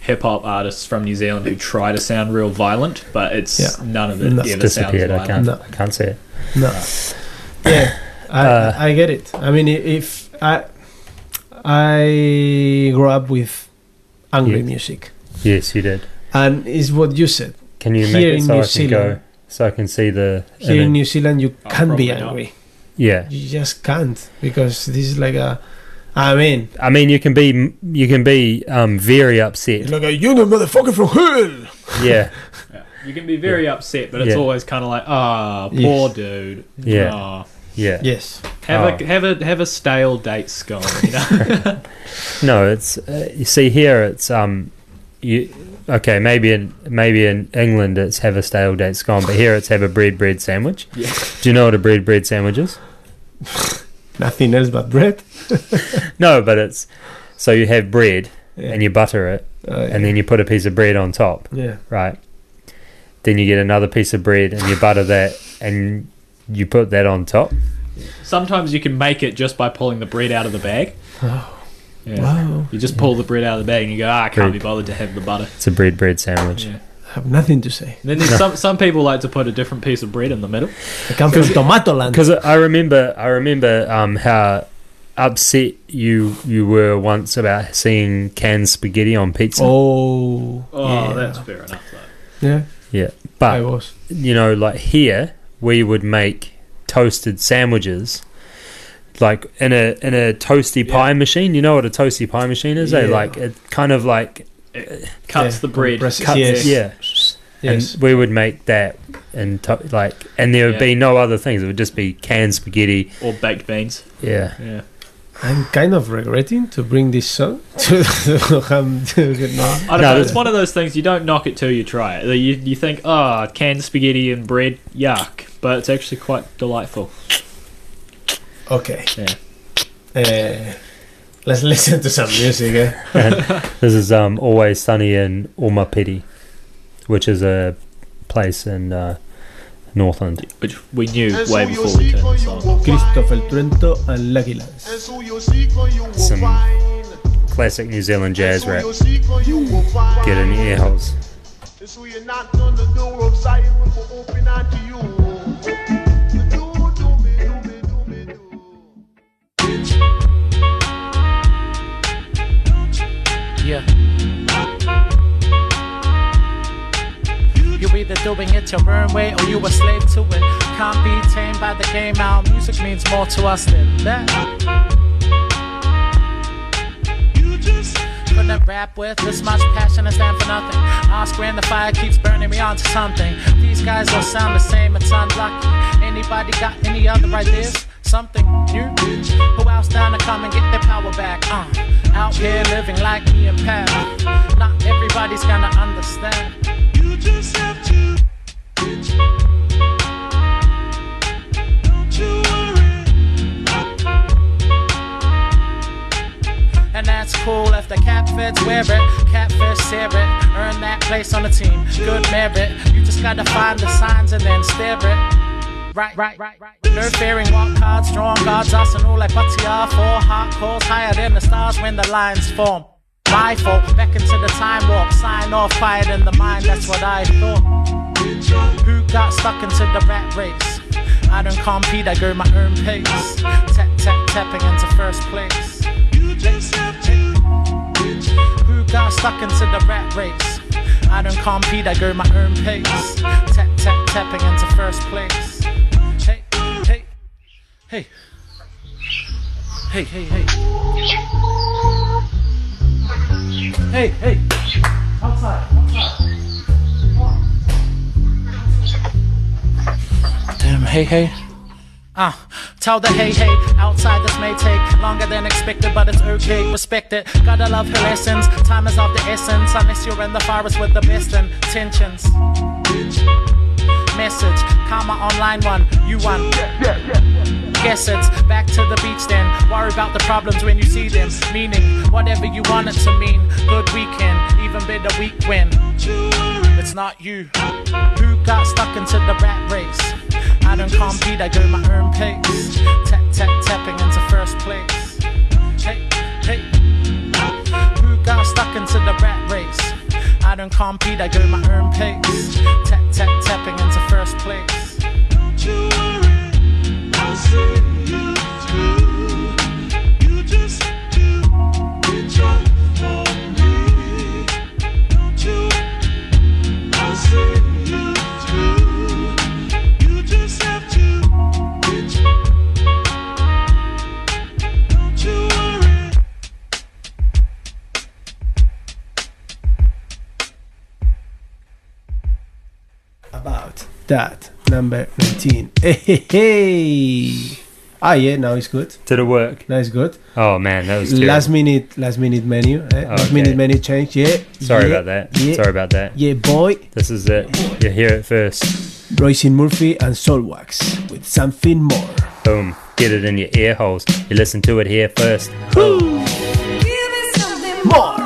hip hop artists from New Zealand who try to sound real violent, but it's Yeah. none of it No. It's ever sounds disappeared. I can't. No. I can't see it. No. Yeah, I, Uh, I get it. I mean, if I I grew up with angry Yeah. music, Yes, you did. and it's what you said. Can you Here make it in so New I can go Zealand- so I can see the Here in? New Zealand, you Oh, can't be probably not. angry. yeah. You just can't because this is like a. I mean, I mean, you can be you can be um, very upset. like a you know motherfucker from hell. Yeah, Yeah. You can be very upset, but it's Yeah. always kind of like, ah, Yes. poor dude. Yeah. Aw. Yeah. Yes. Have Oh. a have a have a stale date scone. You know? No, it's uh, you see here it's um you okay maybe in maybe in England it's have a stale date scone, but here it's have a bread bread sandwich. Yeah. Do you know what a bread bread sandwich is? Nothing else but bread. No, but it's so you have bread Yeah. and you butter it, Uh, and then you put a piece of bread on top, yeah. right? Then you get another piece of bread and you butter that, and you put that on top. Sometimes you can make it just by pulling the bread out of the bag. Yeah. Wow. You just pull the bread out of the bag and you go, ah, I can't Bread. be bothered to have the butter. It's a bread bread sandwich. Yeah. I have nothing to say. And then there's some some people like to put a different piece of bread in the middle. I come from Tomatoland. Because I remember, I remember um, how upset you you were once about seeing canned spaghetti on pizza. Oh. Oh, yeah. that's fair enough. Though. Yeah. Yeah, I but was. you know, like here we would make toasted sandwiches, like in a in a toasty pie machine. You know what a toasty pie machine is? Eh? Like it kind of like Cuts Yeah, the bread. cuts yes. yeah. Yes. And we would make that and to- like, and there would Yeah. be no other things. It would just be canned spaghetti. Or baked beans. Yeah. Yeah. I'm kind of regretting to bring this song to to no. I don't No, know. It's one of those things you don't knock it till you try it. You, you think, oh, canned spaghetti and bread, yuck. But it's actually quite delightful. Okay. Yeah. Uh, let's listen to some music. Eh? This is um, always sunny in Omapere, which is a place in uh, Northland. Which we knew way before we turned this on. Christopher Trento and Lucky Lance. Some classic New Zealand jazz rap. Get in your ear holes. You either doing it your own way or you a slave to it. Can't be tamed by the game. Our music means more to us than that. Couldn't rap with this much passion and stand for nothing. Ask when the fire keeps burning me onto something. These guys all sound the same, it's unlucky. Anybody got any other ideas? Something new? Who else down to come and get their power back? Uh, out here living like me and Pat. Not everybody's gonna understand. Cool if the cat fits wear it. Catfish sear it. Earn that place on the team. Good merit. You just gotta find the signs and then stare it. right, right, right, right. No fearing what cards, strong guards, all like Patia. Four heart calls higher than the stars when the lines form. My fault, back into the time warp, sign off, fired in the mind, that's what I thought. Who got stuck into the rat race? I don't compete, I go my own pace. Tap, tap, tapping into first place. Who got stuck into the rat race? I don't compete, I go my own pace. Tap, tap, tapping into first place. Hey, hey, hey. Hey, hey, hey. Hey, hey. Outside, outside. Hey, hey. Ah, tell the hey hey, outside this may take longer than expected, but it's okay, respect it. Gotta love her lessons, time is of the essence, unless you're in the forest with the best intentions. Message, karma on line one, you won. Guess it's back to the beach then. Worry about the problems when you see them. Meaning, whatever you want it to mean. Good weekend, even better week when. It's not you who got stuck into the rat race. I don't compete, I go my own pace. Tap, tap, tapping into first place. Hey, hey. Who got stuck into the rat race? I don't compete, I go my own pace. Tap, tap, tapping into first place. About that number 19. Hey, hey, hey. Ah, yeah, now it's good. Did it work? Now it's good. Oh man, that was terrible. Last minute, last minute menu. Eh? Last minute menu change. Yeah. Sorry yeah, about that. Yeah. Sorry about that. Yeah, boy. This is it. You hear it first. Royce Murphy and Solwax with something more. Boom. Get it in your ear holes. You listen to it here first. More.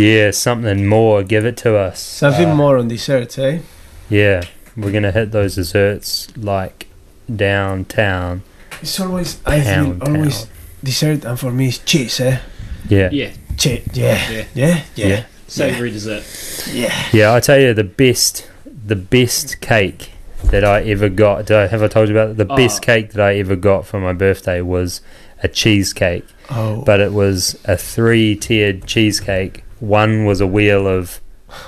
Yeah, something more. Give it to us. Something Uh, more on desserts, eh? Yeah, we're gonna hit those desserts like downtown. It's always I feel Pound always dessert, and for me it's cheese, eh? Yeah. Yeah. Cheese, yeah, Yeah. yeah, yeah, Yeah. Savoury dessert. yeah. Yeah, I tell you the best, the best cake that I ever got. Did I have I told you about it? the Oh. best cake that I ever got for my birthday was a cheesecake, Oh, but it was a three-tiered cheesecake. One was a wheel of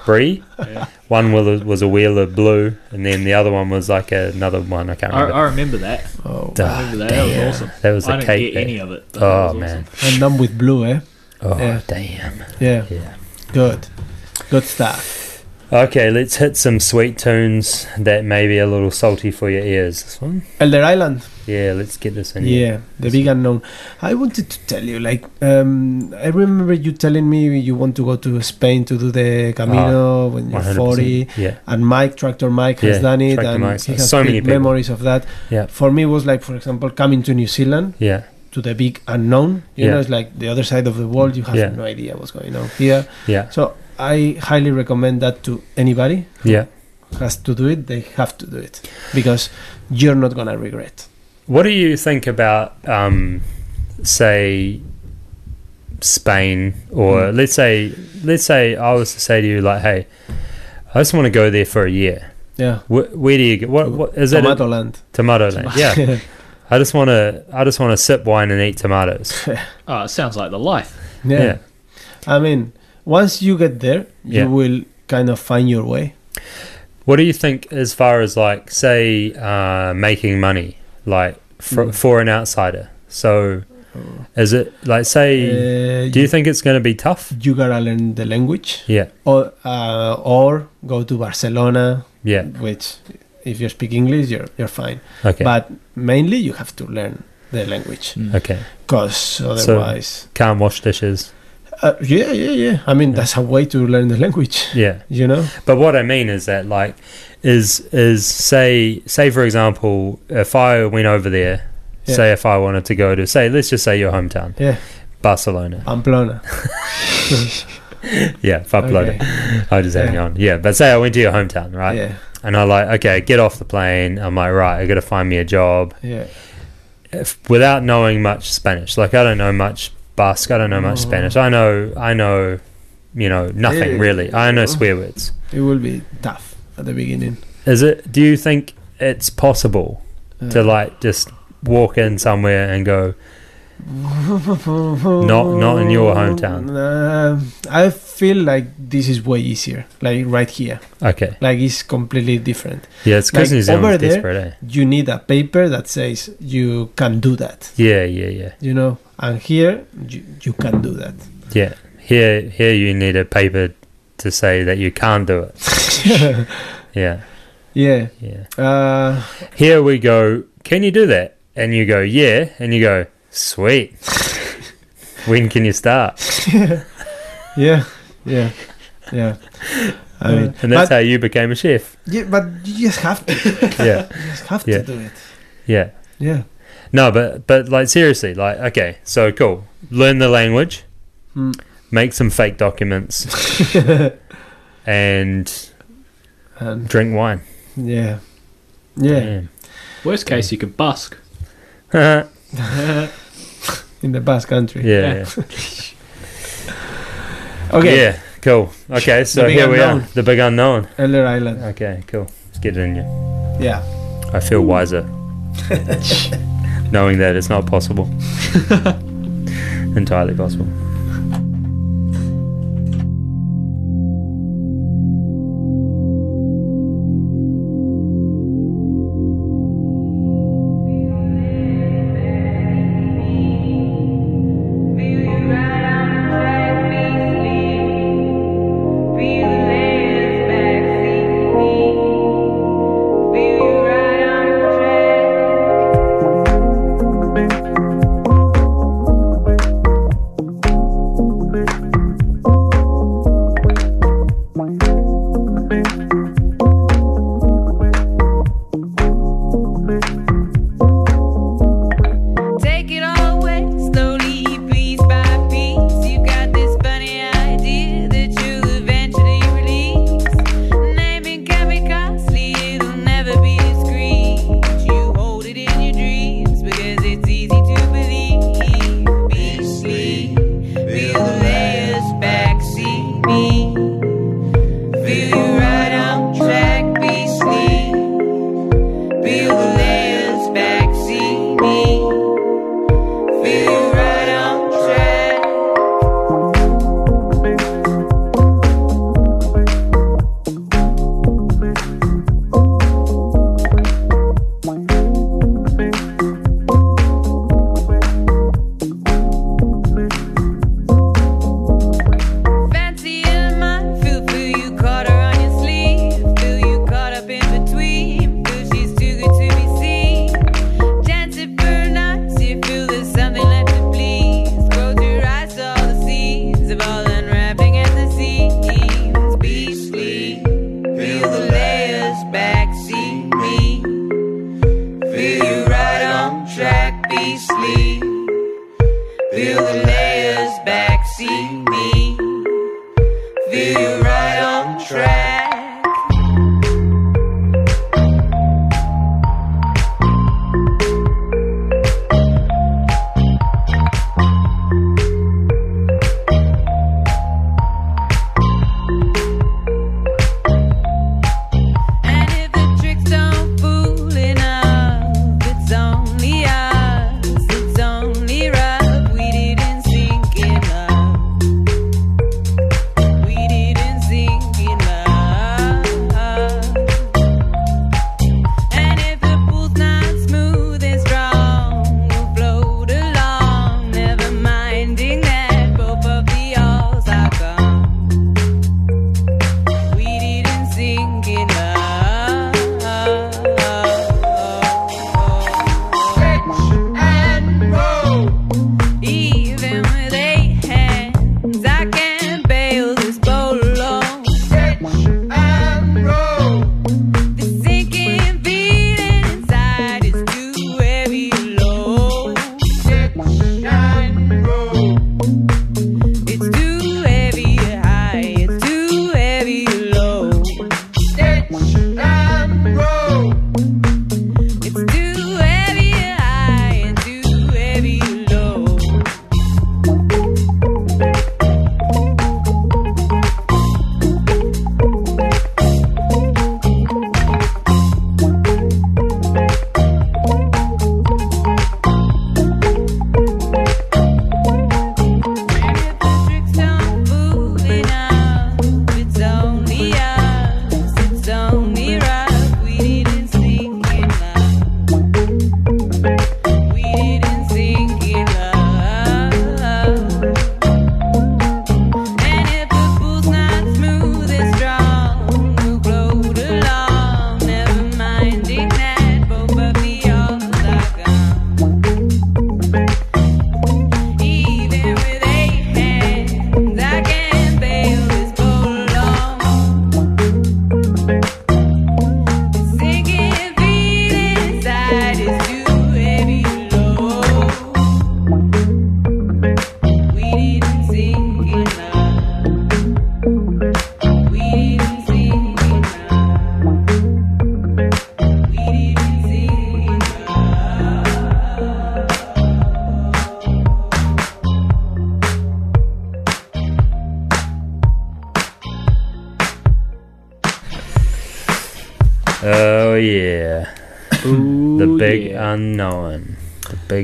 brie, Yeah. one was was a wheel of blue, and then the other one was like another one. I can't remember. I remember that. oh. Duh. I remember that. That was awesome. That was I a didn't cake get any of it. but that oh was man, I'm done with blue, eh? oh Yeah. damn, Yeah, yeah. good, good stuff. Okay, let's hit some sweet tunes that may be a little salty for your ears. This one, Elder Island. Yeah. Let's get this in. Yeah, the big unknown. I wanted to tell you, like, um, I remember you telling me you want to go to Spain to do the Camino when you're 40, Yeah, and Mike, Tractor Mike, has Yeah, done it, Tractor and Mike's he has so many people. memories of that. Yeah. For me, it was like, for example, coming to New Zealand yeah, to the big unknown. You Yeah. know, it's like the other side of the world. You have Yeah. no idea what's going on here. yeah, So I highly recommend that to anybody yeah. has to do it. They have to do it because you're not gonna regret. What do you think about, um, say, Spain, or Mm. let's say, let's say I was to say to you, like, hey, I just want to go there for a year. Yeah. Where, where do you get? What, what is it? Tomato land. Tomato land. Yeah. I just want to. I just want to sip wine and eat tomatoes. Oh, it sounds like the life. yeah. Yeah. I mean, once you get there, Yeah. you will kind of find your way. What do you think as far as like say uh, making money like for, Mm. for an outsider? So is it like say Uh, do you think it's going to be tough? you gotta learn the language, Yeah. or uh, or go to Barcelona, Yeah. which if you speak English, you're you're fine. Okay. But mainly, you have to learn the language, okay. because otherwise, Can't wash dishes. Uh, yeah, yeah, yeah. I mean, that's a way to learn the language. Yeah. You know, But what I mean is that like is is say say for example if I went over there Yeah. say if I wanted to go to say let's just say your hometown yeah, Barcelona Pamplona. yeah Pamplona Okay. I just Yeah. on yeah but say I went to your hometown right Yeah, and I like okay get off the plane I'm like right I got to find me a job yeah. if, without knowing much Spanish like I don't know much Basque I don't know much Oh. Spanish I know I know you know nothing really I know swear words It will be tough at the beginning. Is it? Do you think it's possible to Uh, like just walk in somewhere and go? Not not in your hometown. Uh, I feel like this is way easier. Like right here, Okay, like it's completely different. yeah, it's because Like, over there- eh? You need a paper that says you can do that. Yeah, yeah, yeah, You know, and here you, you can do that. Yeah. Here, here you need a paper to say that you can't do it. yeah. Yeah. Yeah. Uh, Here we go. Can you do that? And you go, yeah. And you go, sweet. when can you start? yeah, yeah, yeah. I mean, and that's but, how you became a chef. yeah, but you just have to. Yeah. you just have Yeah. to do it. Yeah. Yeah. No, but but like seriously, like okay, so cool. Learn the language, Hmm. make some fake documents, and And drink wine. yeah, yeah. Worst case, you could busk. In the Basque country. yeah. Okay. Yeah. Cool. Okay, so big here we are, the big unknown. Elder Island. Okay, cool. Let's get it in you. Yeah. I feel wiser, knowing that it's not possible. Entirely possible.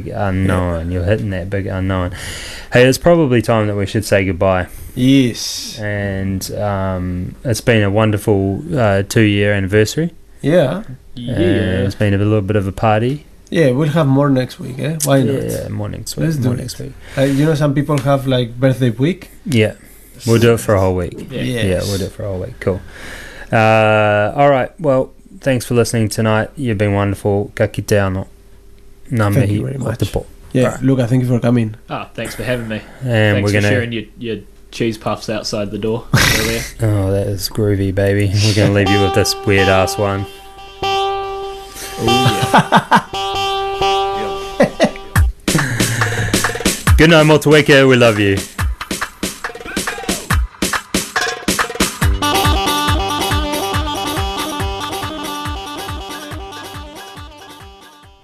Big unknown. You're hitting that big unknown. Hey, it's probably time that we should say goodbye. Yes. And um, it's been a wonderful uh, two-year anniversary. Yeah. Uh, it's been a little bit of a party. Yeah, we'll have more next week, eh? Why not? Yeah, more next week. Let's do more it. next week. Uh, you know, some people have like birthday week. Yeah, we'll do it for a whole week. Yeah. yeah, we'll do it for a whole week. Cool. Uh, all right. Well, thanks for listening tonight. You've been wonderful. Ka kite anō. Ngā Thank mihi you very o much. te po. Yeah, Luca, thank you for coming. Ah, thanks for having me. And thanks we're for gonna- sharing your, your cheese puffs outside the door earlier. Oh, that is groovy, baby. We're going to leave you with this weird ass one. Good night, Motueka. We love you.